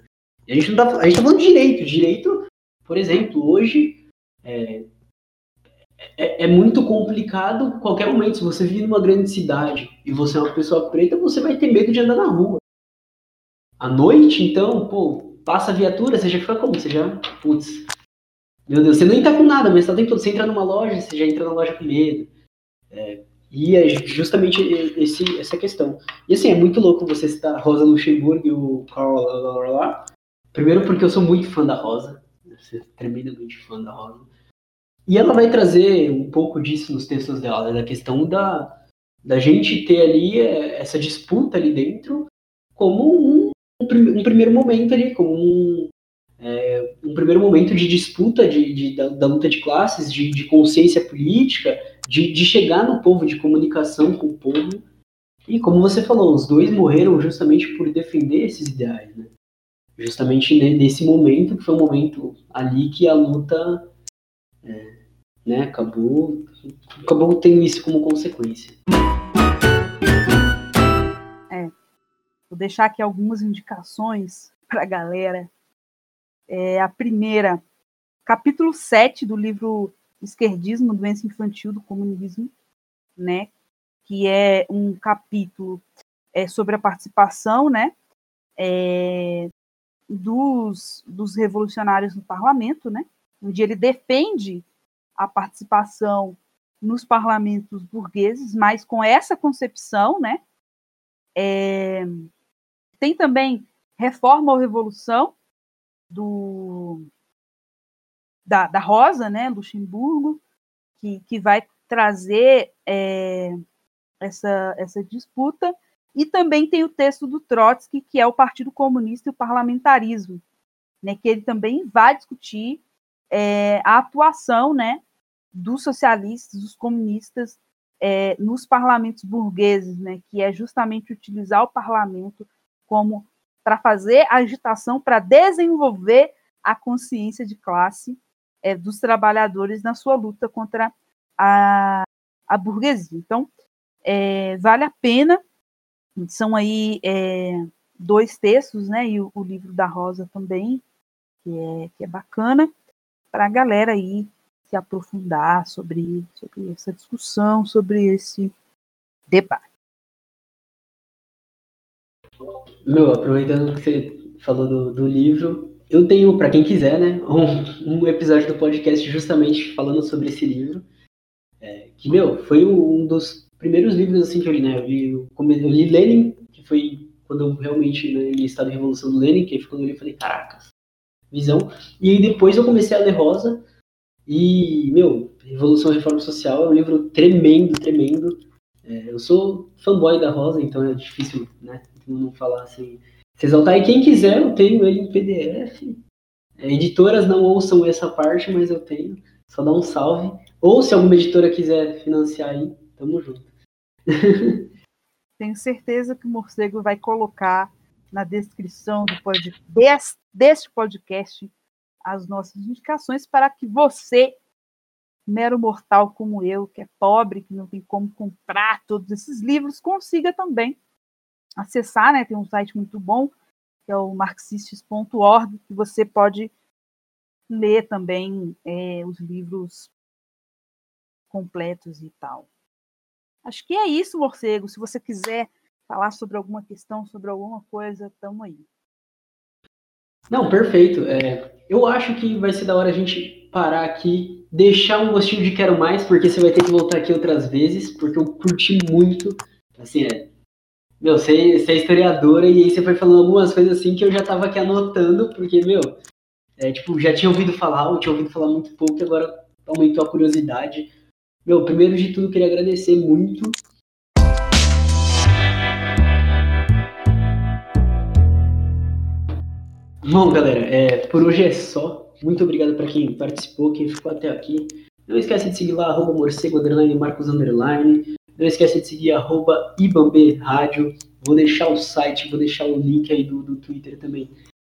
A gente não está tá falando de direito. Direito, por exemplo, hoje é, é, é, muito complicado qualquer momento. Se você vive numa grande cidade e você é uma pessoa preta, você vai ter medo de andar na rua. À noite, então, pô, passa a viatura, você já fica como? Você já, putz, meu Deus, você nem tá com nada, mas tá todo. Você entra numa loja, você já entra na loja com medo. É, e é justamente esse, essa questão. E assim, é muito louco você citar Rosa Luxemburgo e o Carl lá. Primeiro porque eu sou muito fã da Rosa. Eu tremendamente fã da Rosa. E ela vai trazer um pouco disso nos textos dela, né, da questão da, da gente ter ali é, essa disputa ali dentro como um, um, um primeiro momento ali, como um, é, um primeiro momento de disputa de, de da, da, luta de classes, de, de consciência política, de, de chegar no povo, de comunicação com o povo. E como você falou, os dois morreram justamente por defender esses ideais, né? Justamente nesse momento, que foi um momento ali que a luta é, né? Acabou, acabou tendo isso como consequência.
É, vou deixar aqui algumas indicações para a galera. É, a primeira, capítulo 7 do livro Esquerdismo, Doença Infantil do Comunismo, né? Que é um capítulo é, sobre a participação, né? É, dos, dos revolucionários no parlamento, né? Onde ele defende a participação nos parlamentos burgueses, mas com essa concepção, né? É, tem também reforma ou revolução do da, da Rosa, né, Luxemburgo, que, que vai trazer é, essa, essa disputa, e também tem o texto do Trotsky, que é o Partido Comunista e o Parlamentarismo, né, que ele também vai discutir é, a atuação né, dos socialistas, dos comunistas é, nos parlamentos burgueses, né, que é justamente utilizar o parlamento como para fazer agitação para desenvolver a consciência de classe é, dos trabalhadores na sua luta contra a, a burguesia. Então, é, vale a pena. São aí é, dois textos, né, e o, o, livro da Rosa também, que é, que é bacana, para a galera aí se aprofundar sobre, sobre essa discussão, sobre esse debate.
Meu, aproveitando que você falou do, do livro, eu tenho, para quem quiser, né, um, um, episódio do podcast justamente falando sobre esse livro, é, que, meu, foi um dos primeiros livros assim que eu li, né, eu, vi, eu, li Lenin, que foi quando eu realmente né, li Estado de Revolução do Lenin, que aí foi quando eu li e falei, caracas, visão, e depois eu comecei a ler Rosa, e, meu, Revolução e Reforma Social é um livro tremendo, tremendo. É, eu sou fanboy da Rosa, então é difícil, né, não falar assim. Se exaltar, e quem quiser, eu tenho ele em PDF. É, editoras não ouçam essa parte, mas eu tenho. Só dá um salve. Ou se alguma editora quiser financiar aí, tamo junto.
Tenho certeza que o Morcego vai colocar na descrição do pod, deste, deste podcast as nossas indicações para que você, mero mortal como eu, que é pobre, que não tem como comprar todos esses livros, consiga também acessar, né? Tem um site muito bom, que é o marxistes.org, que você pode ler também é, os livros completos e tal. Acho que é isso, morcego. Se você quiser falar sobre alguma questão, sobre alguma coisa, tamo aí.
Não, perfeito. É, eu acho que vai ser da hora a gente parar aqui, deixar um gostinho de quero mais, porque você vai ter que voltar aqui outras vezes, porque eu curti muito. Assim, é, meu, você, você é historiadora e aí você foi falando algumas coisas assim que eu já tava aqui anotando, porque, meu, é, tipo, já tinha ouvido falar, eu tinha ouvido falar muito pouco e agora aumentou a curiosidade. Meu, primeiro de tudo, queria agradecer muito. Bom, galera, é, por hoje é só. Muito obrigado para quem participou, quem ficou até aqui. Não esquece de seguir lá, arroba morcego, underline, marcos, underline. Não esquece de seguir arroba Ibambe Rádio. Vou deixar o site, vou deixar o link aí do, do Twitter também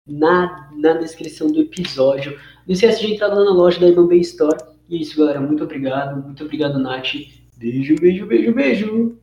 na, na descrição do episódio. Não esquece de entrar lá na loja da Ibambe Store. E é isso, galera. Muito obrigado. Muito obrigado, Nath. Beijo, beijo, beijo, beijo.